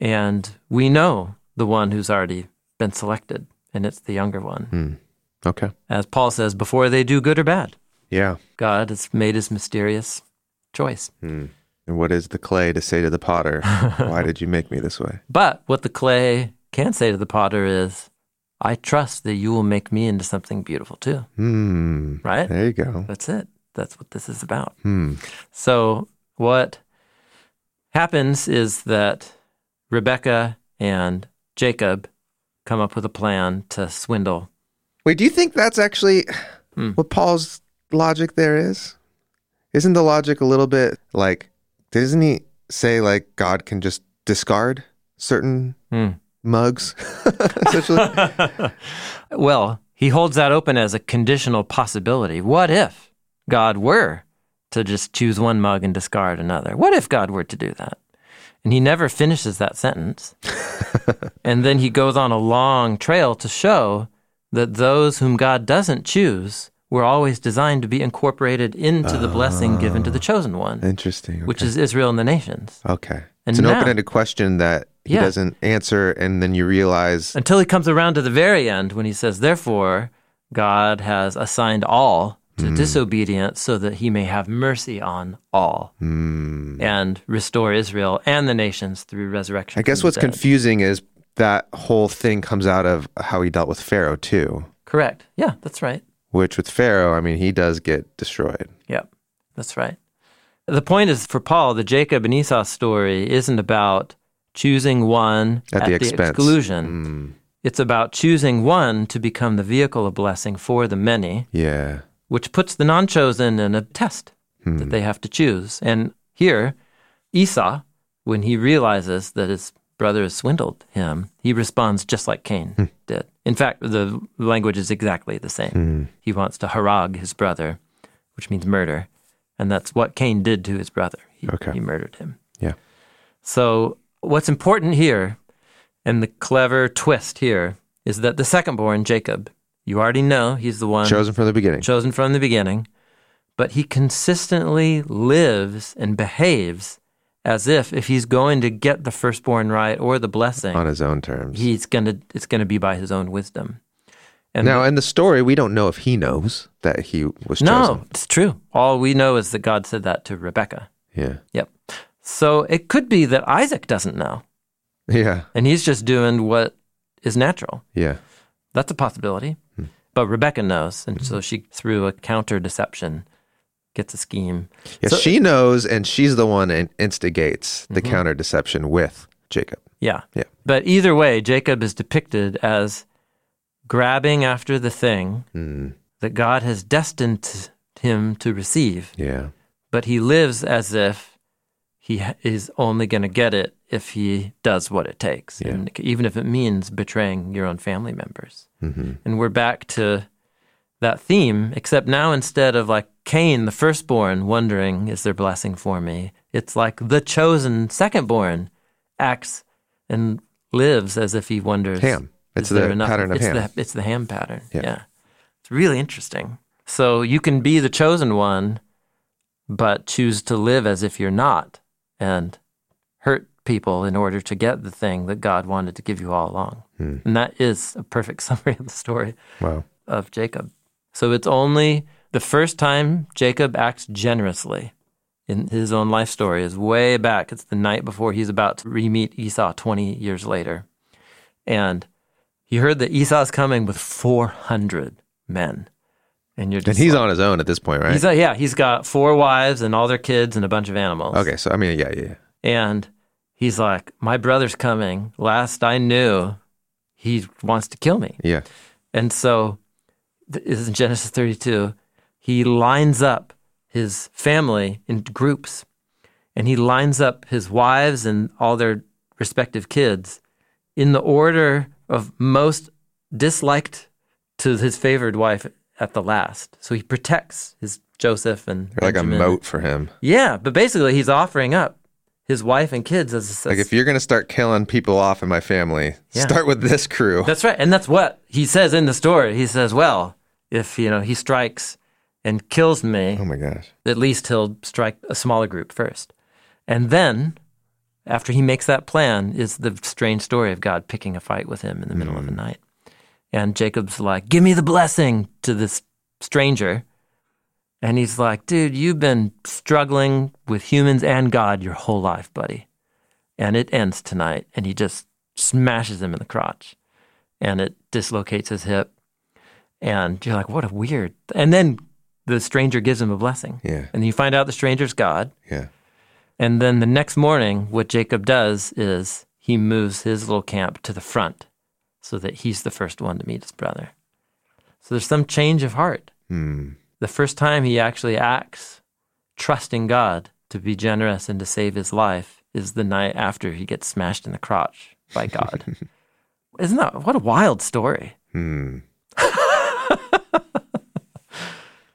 And we know the one who's already been selected, and it's the younger one. Hmm. Okay. As Paul says, before they do good or bad, Yeah. God has made his mysterious choice. Hmm. And what is the clay to say to the potter? Why did you make me this way? But what the clay can say to the potter is, I trust that you will make me into something beautiful too. Hmm. Right? There you go. That's it. That's what this is about. Hmm. So, what happens is that Rebecca and Jacob come up with a plan to swindle. Wait, do you think that's actually what Paul's logic there is? Isn't the logic a little bit like, doesn't he say like God can just discard certain Hmm. mugs? Essentially. Well, he holds that open as a conditional possibility. What if God were to just choose one mug and discard another? What if God were to do that? And he never finishes that sentence. and then he goes on a long trail to show that those whom God doesn't choose were always designed to be incorporated into the blessing given to the chosen one, Interesting. which is Israel and the nations. okay. And it's an now- open-ended question that he Yeah. doesn't answer, and then you realize, Until he comes around to the very end when he says, Therefore, God has assigned all to Hmm. disobedience so that he may have mercy on all hmm. and restore Israel and the nations through resurrection. I guess what's confusing is that whole thing comes out of how he dealt with Pharaoh too. Correct. Yeah, that's right. Which with Pharaoh, I mean, he does get destroyed. Yep, that's right. The point is for Paul, the Jacob and Esau story isn't about choosing one At the expense. exclusion. Mm, It's about choosing one to become the vehicle of blessing for the many. yeah. which puts the non chosen in a test Hmm. that they have to choose. And here, Esau, when he realizes that his brother has swindled him, he responds just like Cain did. In fact, the language is exactly the same. Hmm. He wants to harag his brother, which means murder. And that's what Cain did to his brother. He, Okay. he murdered him. Yeah. So, what's important here, and the clever twist here, is that the second born, Jacob, you already know he's the one Chosen from the beginning. chosen from the beginning, but he consistently lives and behaves as if if he's going to get the firstborn right or the blessing, on his own terms. he's gonna it's gonna be by his own wisdom. And now, in the story, we don't know if he knows that he was no, chosen. No, it's true. All we know is that God said that to Rebecca. Yeah. Yep. So it could be that Isaac doesn't know, Yeah. and he's just doing what is natural. Yeah. That's a possibility. Hmm. But Rebecca knows, and so she through a counter deception gets a scheme. Yeah. So- she knows, and she's the one that instigates the Mhm. counter deception with Jacob. Yeah. Yeah. But either way, Jacob is depicted as grabbing after the thing Mm, that God has destined him to receive, yeah. but he lives as if he is only going to get it if he does what it takes, Yeah. and even if it means betraying your own family members. hmm And we're back to that theme, except now instead of like Cain, the firstborn, wondering, is there blessing for me? It's like the chosen secondborn acts and lives as if he wonders. Ham. It's the pattern of it's Ham. The, it's the ham pattern. Yeah. Yeah. It's really interesting. So you can be the chosen one, but choose to live as if you're not and hurt people in order to get the thing that God wanted to give you all along. Hmm. And that is a perfect summary of the story Wow. of Jacob. So it's only the first time Jacob acts generously in his own life story is way back. It's the night before he's about to re-meet Esau 20 years later. And he heard that Esau's coming with 400 men. And you're And he's like- on his own at this point, right? He's a, yeah, he's got four wives and all their kids and a bunch of animals. okay. So, I mean, yeah. yeah. And he's like, My brother's coming. Last I knew, he wants to kill me. Yeah. And so is in Genesis 32. He lines up his family in groups and he lines up his wives and all their respective kids in the order of most disliked to his favored wife at the last. So he protects his Joseph and like a moat for him. Yeah, but basically he's offering up his wife and kids as, as Like if you're gonna start killing people off in my family, Yeah. start with this crew. That's right. And that's what he says in the story. He says, well, if, you know, he strikes and kills me, oh my gosh. at least he'll strike a smaller group first. And then, after he makes that plan, is the strange story of God picking a fight with him in the middle of the mm. night. And Jacob's like, Give me the blessing to this stranger. And he's like, Dude, you've been struggling with humans and God your whole life, buddy. And it ends tonight. And he just smashes him in the crotch. And it dislocates his hip. And you're like, What a weird. And then the stranger gives him a blessing. Yeah. And you find out the stranger's God. Yeah. And then the next morning, what Jacob does is he moves his little camp to the front so that he's the first one to meet his brother. So there's some change of heart. Hmm. The first time he actually acts trusting God to be generous and to save his life is the night after he gets smashed in the crotch by God. Isn't that what a wild story? Hmm.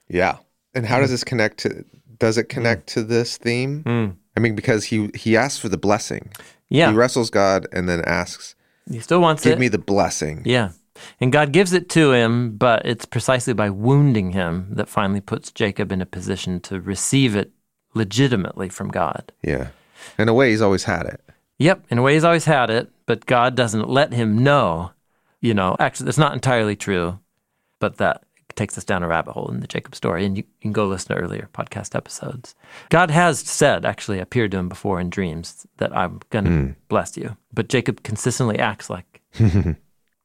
Yeah. And how does this connect to does it connect to this theme? Hmm. I mean, because he he asks for the blessing. Yeah, He wrestles God and then asks, he still wants Give it. me the blessing. Yeah. And God gives it to him, but it's precisely by wounding him that finally puts Jacob in a position to receive it legitimately from God. Yeah. In a way, he's always had it. Yep, in a way, he's always had it, but God doesn't let him know. You know, actually, that's not entirely true, but that takes us down a rabbit hole in the Jacob story, and you, can go listen to earlier podcast episodes. God has said, actually, appeared to him before in dreams that I'm going to hmm. bless you, but Jacob consistently acts like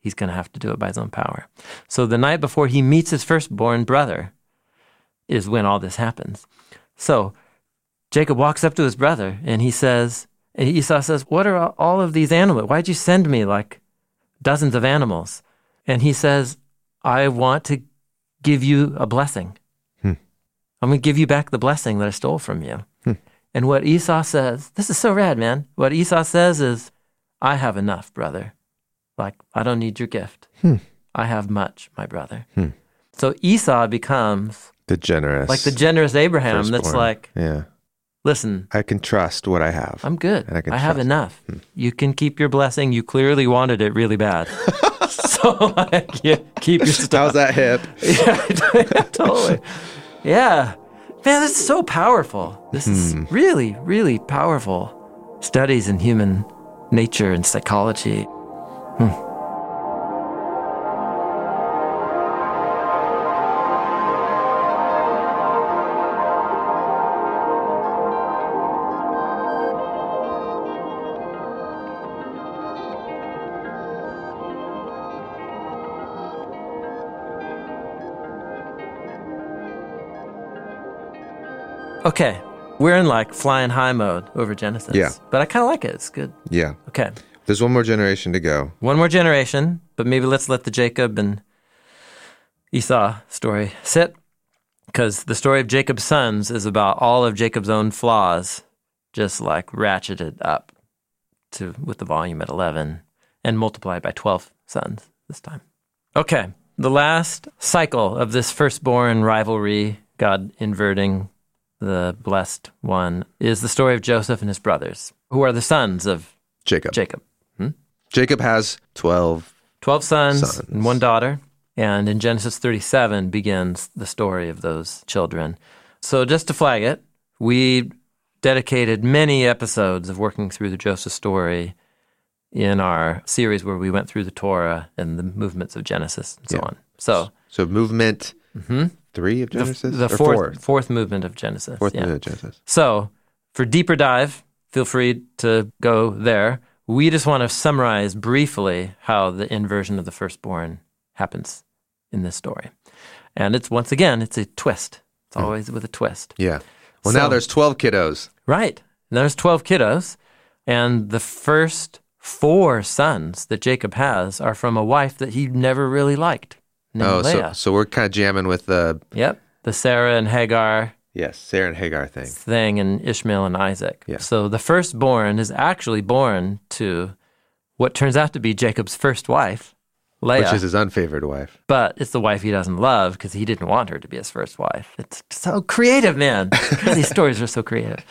he's going to have to do it by his own power. So the night before he meets his firstborn brother is when all this happens. So Jacob walks up to his brother and he says, and Esau says, What are all of these animals? Why'd you send me like dozens of animals? And he says, I want to give you a blessing. Hmm. I'm going to give you back the blessing that I stole from you. Hmm. And what Esau says, this is so rad, man. What Esau says is, I have enough, brother. Like, I don't need your gift. Hmm. I have much, my brother. Hmm. So Esau becomes The generous. like the generous Abraham that's like, Yeah. listen, I can trust what I have. I'm good. I can have enough. You can keep your blessing. You clearly wanted it really bad. so like, yeah, keep your stuff. How's that hip? yeah, totally. Yeah. Man, this is so powerful. This is hmm. really, really powerful. Studies in human nature and psychology. Hmm. Okay. We're in like flying high mode over Genesis. Yeah. But I kind of like it. It's good. Yeah. Okay. There's one more generation to go. One more generation, but maybe let's let the Jacob and Esau story sit because the story of Jacob's sons is about all of Jacob's own flaws, just like ratcheted up to with the volume at 11 and multiplied by 12 sons this time. Okay, the last cycle of this firstborn rivalry, God inverting the blessed one, is the story of Joseph and his brothers, who are the sons of Jacob. Jacob. Hmm? Jacob has 12. 12 sons, Sons. and one daughter. And in Genesis 37 begins the story of those children. So, just to flag it, we dedicated many episodes of working through the Joseph story in our series where we went through the Torah and the movements of Genesis and so Yeah. on. So, So movement mm-hmm. Three of Genesis? the Or fourth, fourth? fourth movement of Genesis. Fourth yeah. movement of Genesis. So, for deeper dive, feel free to go there. We just want to summarize briefly how the inversion of the firstborn happens in this story. And it's once again, it's a twist. It's hmm. always with a twist. Yeah. Well, now there's 12 kiddos. Right. There's 12 kiddos, and the first four sons that Jacob has are from a wife that he never really liked. Oh, so, so we're kind of jamming with the Yep. The Sarah and Hagar yes, Sarah and Hagar thing. thing and Ishmael and Isaac. Yeah. So the firstborn is actually born to what turns out to be Jacob's first wife, Leah. Which is his unfavored wife. but it's the wife he doesn't love because he didn't want her to be his first wife. It's so creative, man. These stories are so creative.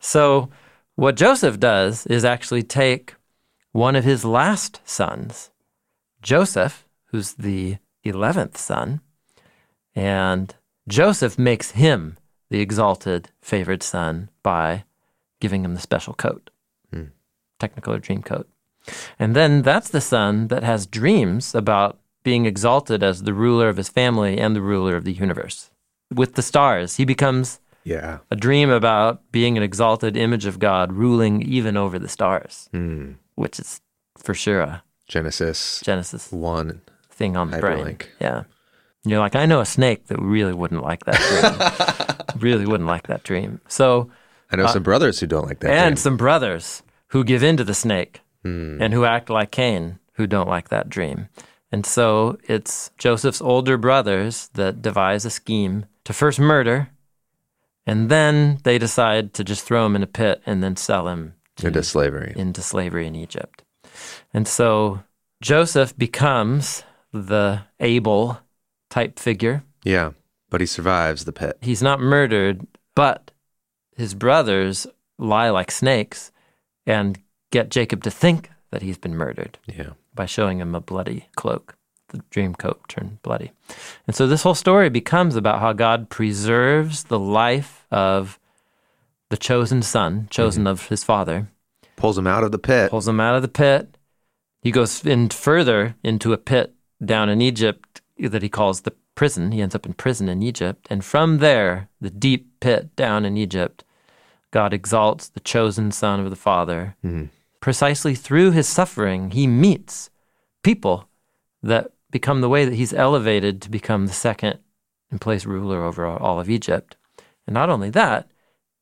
So, what Joseph does is actually take one of his last sons, Joseph, who's the 11th son, and Joseph makes him the exalted favored son by giving him the special coat, Technicolor dream coat. And then that's the son that has dreams about being exalted as the ruler of his family and the ruler of the universe. With the stars, he becomes Yeah. a dream about being an exalted image of God ruling even over the stars, Hmm. which is for sure a Genesis Genesis 1. Thing on the brain. Yeah. And you're like, I know a snake that really wouldn't like that dream. really wouldn't like that dream. So, I know some brothers who don't like that. Uh, and dream. some brothers who give in to the snake Hmm. and who act like Cain, who don't like that dream. And so it's Joseph's older brothers that devise a scheme to first murder, and then they decide to just throw him in a pit and then sell him to, into slavery. into slavery in Egypt. And so Joseph becomes the Abel type figure. Yeah. But he survives the pit. He's not murdered, but his brothers lie like snakes and get Jacob to think that he's been murdered Yeah. by showing him a bloody cloak. The dream coat turned bloody. And so this whole story becomes about how God preserves the life of the chosen son, chosen mm-hmm. of his father, Pulls him out of the pit. pulls him out of the pit. He goes in further into a pit down in Egypt that he calls the prison. He ends up in prison in Egypt. And from there, the deep pit down in Egypt, God exalts the chosen son of the Father. Mm-hmm. Precisely through his suffering, he meets people that become the way that he's elevated to become the second in place ruler over all of Egypt. And not only that,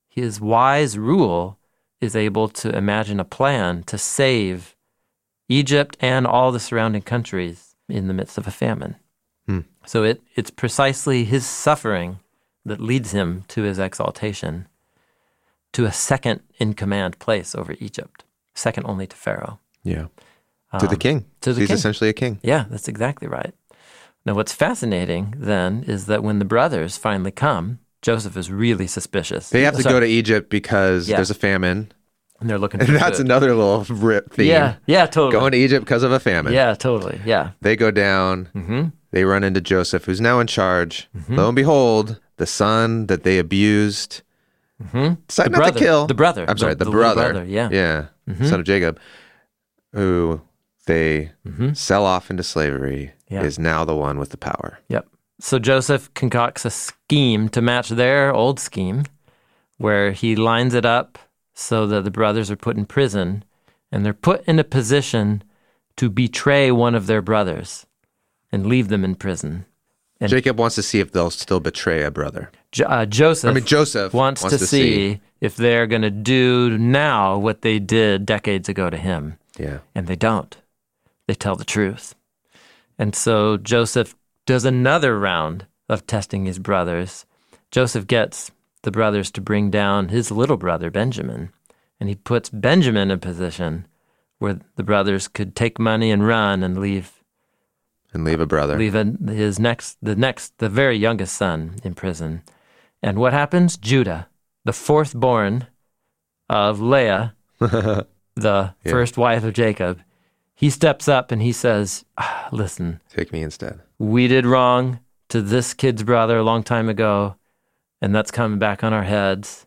his wise rule is able to imagine a plan to save Egypt and all the surrounding countries in the midst of a famine. Hmm. So it, it's precisely his suffering that leads him to his exaltation to a second in command place over Egypt, second only to Pharaoh. Yeah. to the king. Um, to the He's king. essentially a king. Yeah, that's exactly right. Now, what's fascinating then is that when the brothers finally come, Joseph is really suspicious. They have to Sorry, go to Egypt because Yeah. there's a famine. And they're looking for And that's food. another little rip theme. Yeah, yeah, totally. Going to Egypt because of a famine. yeah, totally. Yeah. They go down. Mm-hmm. They run into Joseph, who's now in charge. Lo and behold, the son that they abused Mm-hmm. decided The not brother. to kill. The brother. I'm sorry, The- the, the brother. brother, yeah. Yeah. Mhm. Son of Jacob, who they Mm-hmm. sell off into slavery, Yeah. is now the one with the power. Yep. So Joseph concocts a scheme to match their old scheme, where he lines it up so that the brothers are put in prison, and they're put in a position to betray one of their brothers and leave them in prison. And- Jacob wants to see if they'll still betray a brother. Jo- uh, Joseph I mean, Joseph wants, to, see, if they're going to do now what they did decades ago to him. Yeah. And they don't. They tell the truth. And so Joseph does another round of testing his brothers. Joseph gets the brothers to bring down his little brother, Benjamin. And he puts Benjamin in a position where the brothers could take money and run and leave And leave a brother. leave a, his next, the next, the very youngest son in prison. And what happens? Judah, the fourth born of Leah, the first wife of Jacob, he steps up and he says, "Ah, Listen, Take me instead. we did wrong to this kid's brother a long time ago, and that's coming back on our heads.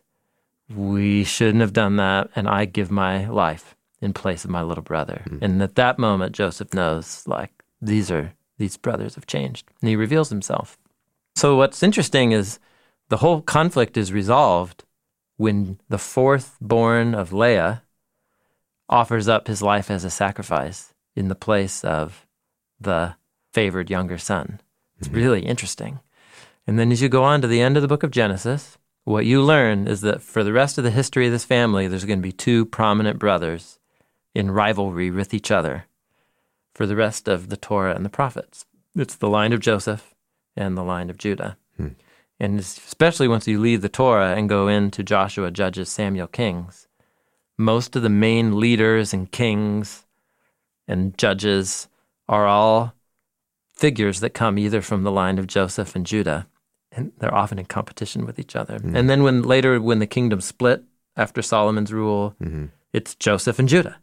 We shouldn't have done that, and I give my life in place of my little brother. Hmm. And at that moment, Joseph knows, like, these are these brothers have changed, and he reveals himself. So what's interesting is the whole conflict is resolved when the fourth born of Leah offers up his life as a sacrifice in the place of the favored younger son. It's mm-hmm. really interesting. And then as you go on to the end of the book of Genesis, what you learn is that for the rest of the history of this family, there's going to be two prominent brothers in rivalry with each other for the rest of the Torah and the prophets. It's the line of Joseph and the line of Judah. Hmm. And especially once you leave the Torah and go into Joshua, Judges, Samuel, Kings, most of the main leaders and kings and judges are all figures that come either from the line of Joseph and Judah, and they're often in competition with each other. Mm-hmm. And then when later when the kingdom split after Solomon's rule, mm-hmm. it's Joseph and Judah.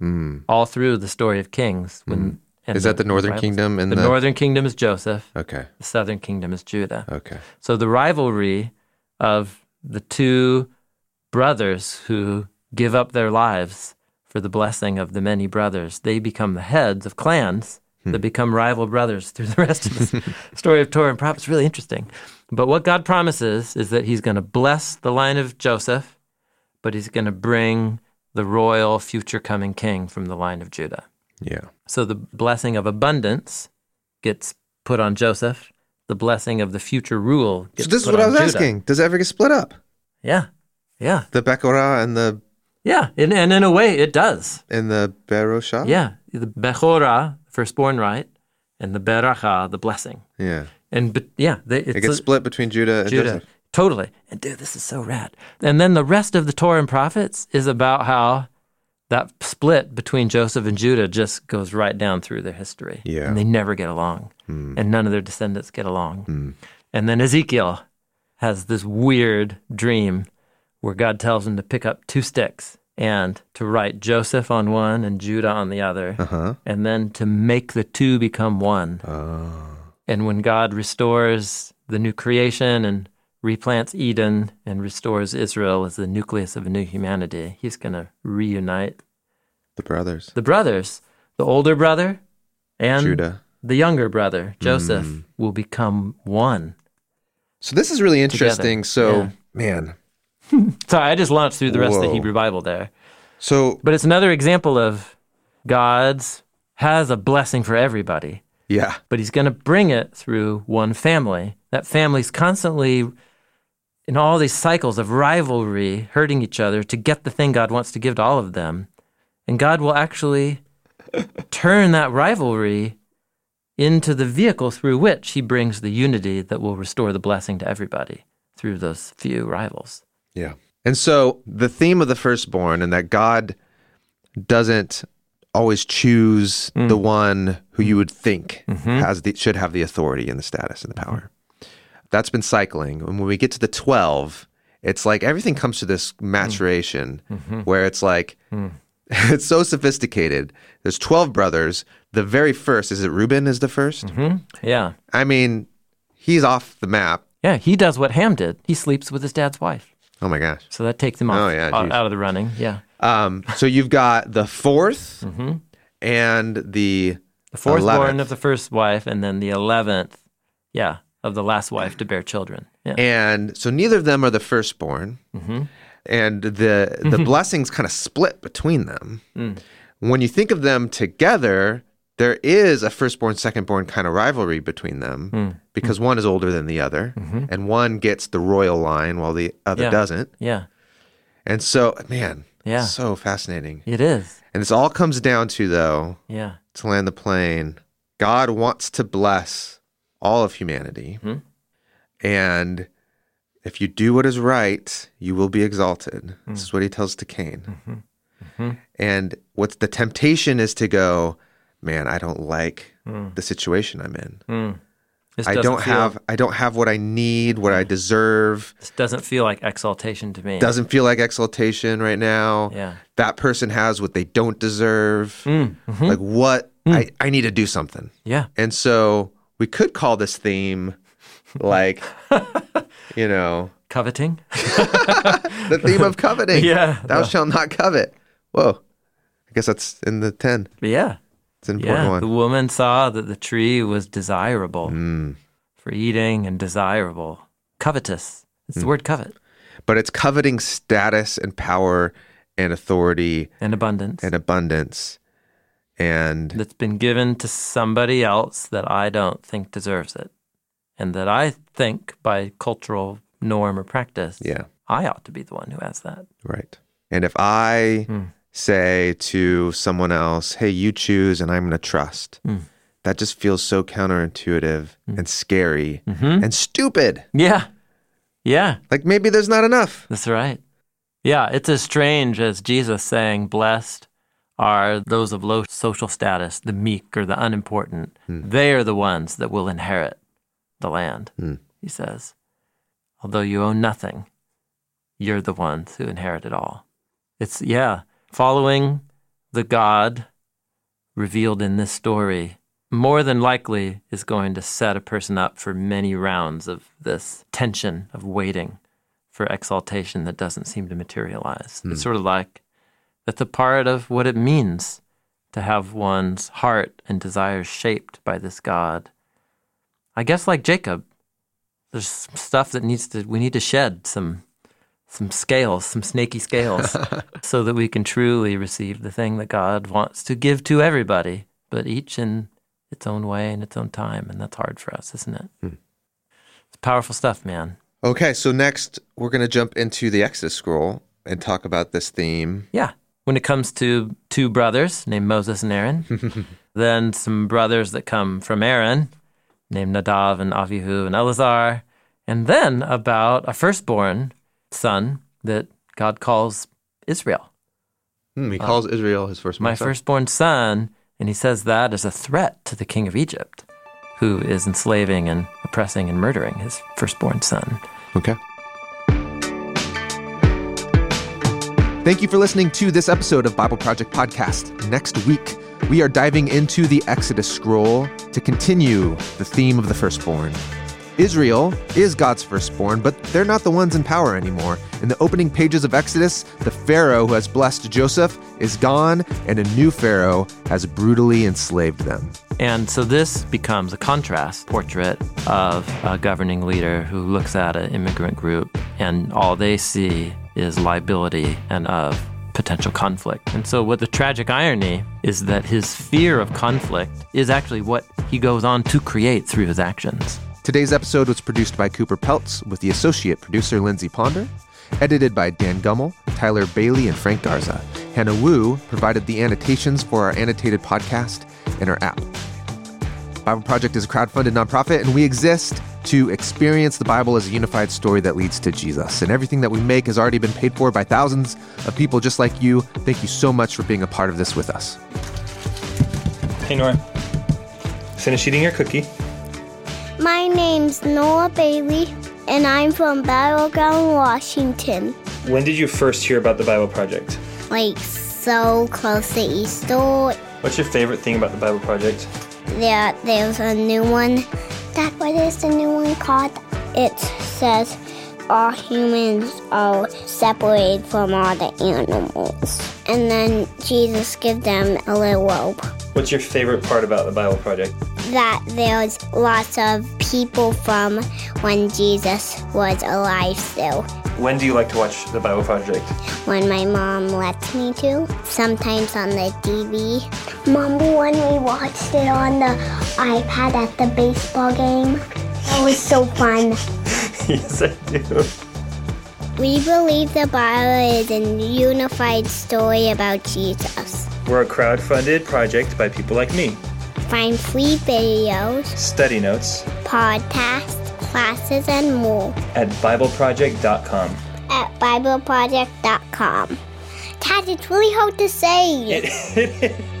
Mm. All through the story of Kings. When mm-hmm. and Is that the northern rivals. kingdom and the, the- northern kingdom is Joseph. Okay. The southern kingdom is Judah. Okay. So the rivalry of the two brothers who give up their lives for the blessing of the many brothers, they become the heads of clans that hmm. become rival brothers through the rest of the story of Torah and prophets. Really interesting. But what God promises is that He's going to bless the line of Joseph, but He's going to bring the royal future coming king from the line of Judah. Yeah. So the blessing of abundance gets put on Joseph. The blessing of the future rule gets So this is what I was Judah. asking. Does it ever get split up? Yeah, yeah, The Bekora and the yeah. And, and in a way, it does. and the Berosha? Yeah, the Bechora, firstborn right, and the Beracha, the blessing. Yeah. And but yeah, they, it's It gets a- split between Judah and Judah. Joseph. Totally. And dude, this is so rad. And then the rest of the Torah and prophets is about how that split between Joseph and Judah just goes right down through their history. Yeah. And they never get along. And none of their descendants get along. Hmm. And then Ezekiel has this weird dream where God tells him to pick up two sticks and to write Joseph on one and Judah on the other, Uh-huh. and then to make the two become one. Oh. And when God restores the new creation and replants Eden and restores Israel as the nucleus of a new humanity, he's going to reunite The brothers. the brothers. The older brother and Judah. the younger brother, Joseph, Mm. will become one. So this is really interesting. So Yeah. man. Sorry, I just launched through the rest of the Hebrew Bible there. So But it's another example of God's has a blessing for everybody. yeah. but he's going to bring it through one family. That family's constantly in all these cycles of rivalry, hurting each other to get the thing God wants to give to all of them. And God will actually turn that rivalry into the vehicle through which he brings the unity that will restore the blessing to everybody through those few rivals. Yeah. And so the theme of the firstborn and that God doesn't always choose Mm. the one who you would think Mm-hmm. has the should have the authority and the status and the power. That's been cycling. And when we get to the 12, it's like everything comes to this maturation Mm-hmm. where it's like Mm. it's so sophisticated. There's 12 brothers. The very first, is it Reuben is the 1st Yeah. I mean, he's off the map. Yeah, he does what Ham did. He sleeps with his dad's wife. Oh my gosh. So that takes them off Oh, yeah, out, out of the running. Yeah. Um, so you've got the 4th and the The fourth 11th. born of the first wife, and then the eleventh, yeah, of the last wife to bear children. Yeah. and so neither of them are the firstborn, Mm-hmm. and the the blessings kind of split between them. Mm. When you think of them together, there is a firstborn secondborn kind of rivalry between them Mm. because one is older than the other, and one gets the royal line while the other Mm-hmm. Yeah. doesn't. yeah, And so, man, Yeah. so fascinating. it is. And this all comes down to though Yeah. to land the plane. God wants to bless all of humanity. Mhm. And if you do what is right, you will be exalted. Hmm. This is what he tells to Cain. Mm-hmm. And what's the temptation is to go, man, I don't like Hmm. the situation I'm in. This I don't feel- have I don't have what I need, what I deserve. This doesn't feel like exaltation to me. Doesn't feel like exaltation right now. Yeah. That person has what they don't deserve. Mm, mhm. Like what I, I need to do something. Yeah. And so we could call this theme like, you know, Coveting. the theme of coveting. Yeah. Thou shalt not covet. Whoa. I guess that's in the 10. Yeah. It's an important Yeah. one. The woman saw that the tree was desirable Mm. for eating and desirable. Covetous. It's Mm. the word covet But it's coveting status and power and authority and abundance and abundance. And that's been given to somebody else that I don't think deserves it. And that I think by cultural norm or practice, yeah, I ought to be the one who has that. right. And if I Hmm. Say to someone else, hey, you choose and I'm going to trust, Hmm. that just feels so counterintuitive Mm. and scary Mm-hmm. and stupid. Yeah. Yeah. Like maybe there's not enough. That's right. Yeah, it's as strange as Jesus saying, Blessed are those of low social status, the meek or the unimportant. They are the ones that will inherit the land, Hmm. he says. Although you own nothing, you're the ones who inherit it all. It's, yeah, following the God revealed in this story more than likely is going to set a person up for many rounds of this tension of waiting for exaltation that doesn't seem to materialize. Hmm. It's sort of like that's a part of what it means to have one's heart and desires shaped by this God. I guess like Jacob, there's stuff that needs to we need to shed some some scales, some snaky scales, so that we can truly receive the thing that God wants to give to everybody, but each in its own way and its own time, and that's hard for us, isn't it? Hmm. It's powerful stuff, man. Okay, so next we're going to jump into the Exodus scroll and talk about this theme. Yeah. When it comes to two brothers named Moses and Aaron, then some brothers that come from Aaron named Nadav and Avihu and Eleazar, and then about a firstborn son that God calls Israel, Hmm, he calls Israel his first my firstborn son, and he says that as a threat to the king of Egypt, who is enslaving and oppressing and murdering his firstborn son. Okay. Thank you for listening to this episode of Bible Project Podcast. Next week, we are diving into the Exodus scroll to continue the theme of the firstborn. Israel is God's firstborn, but they're not the ones in power anymore. In the opening pages of Exodus, the Pharaoh who has blessed Joseph is gone, and a new Pharaoh has brutally enslaved them. And so this becomes a contrast portrait of a governing leader who looks at an immigrant group and all they see is liability and of potential conflict. And so what the tragic irony is that his fear of conflict is actually what he goes on to create through his actions. Today's episode was produced by Cooper Peltz with the associate producer Lindsey Ponder, edited by Dan Gummel, Tyler Bailey, and Frank Garza. Hannah Woo provided the annotations for our annotated podcast and our app. Bible Project is a crowdfunded nonprofit, and we exist to experience the Bible as a unified story that leads to Jesus. And everything that we make has already been paid for by thousands of people just like you. Thank you so much for being a part of this with us. Hey Nora, finish eating your cookie. My name's Noah Bailey, and I'm from Battleground, Washington. When did you first hear about the Bible Project? Like, so close to Easter. What's your favorite thing about the Bible Project? There, there's a new one. That what is the new one called? It says all humans are separated from all the animals. And then Jesus gives them a little robe. What's your favorite part about the Bible Project? That there's lots of people from when Jesus was alive still. When do you like to watch the Bible Project? when my mom lets me to. Sometimes on the TV. Remember when we watched it on the iPad at the baseball game? That was so fun. yes, I do. We believe the Bible is a unified story about Jesus. We're a crowd-funded project by people like me. Find free videos, Study notes podcasts, classes, and more at BibleProject.com. at BibleProject.com. Dad, it's really hard to say. It.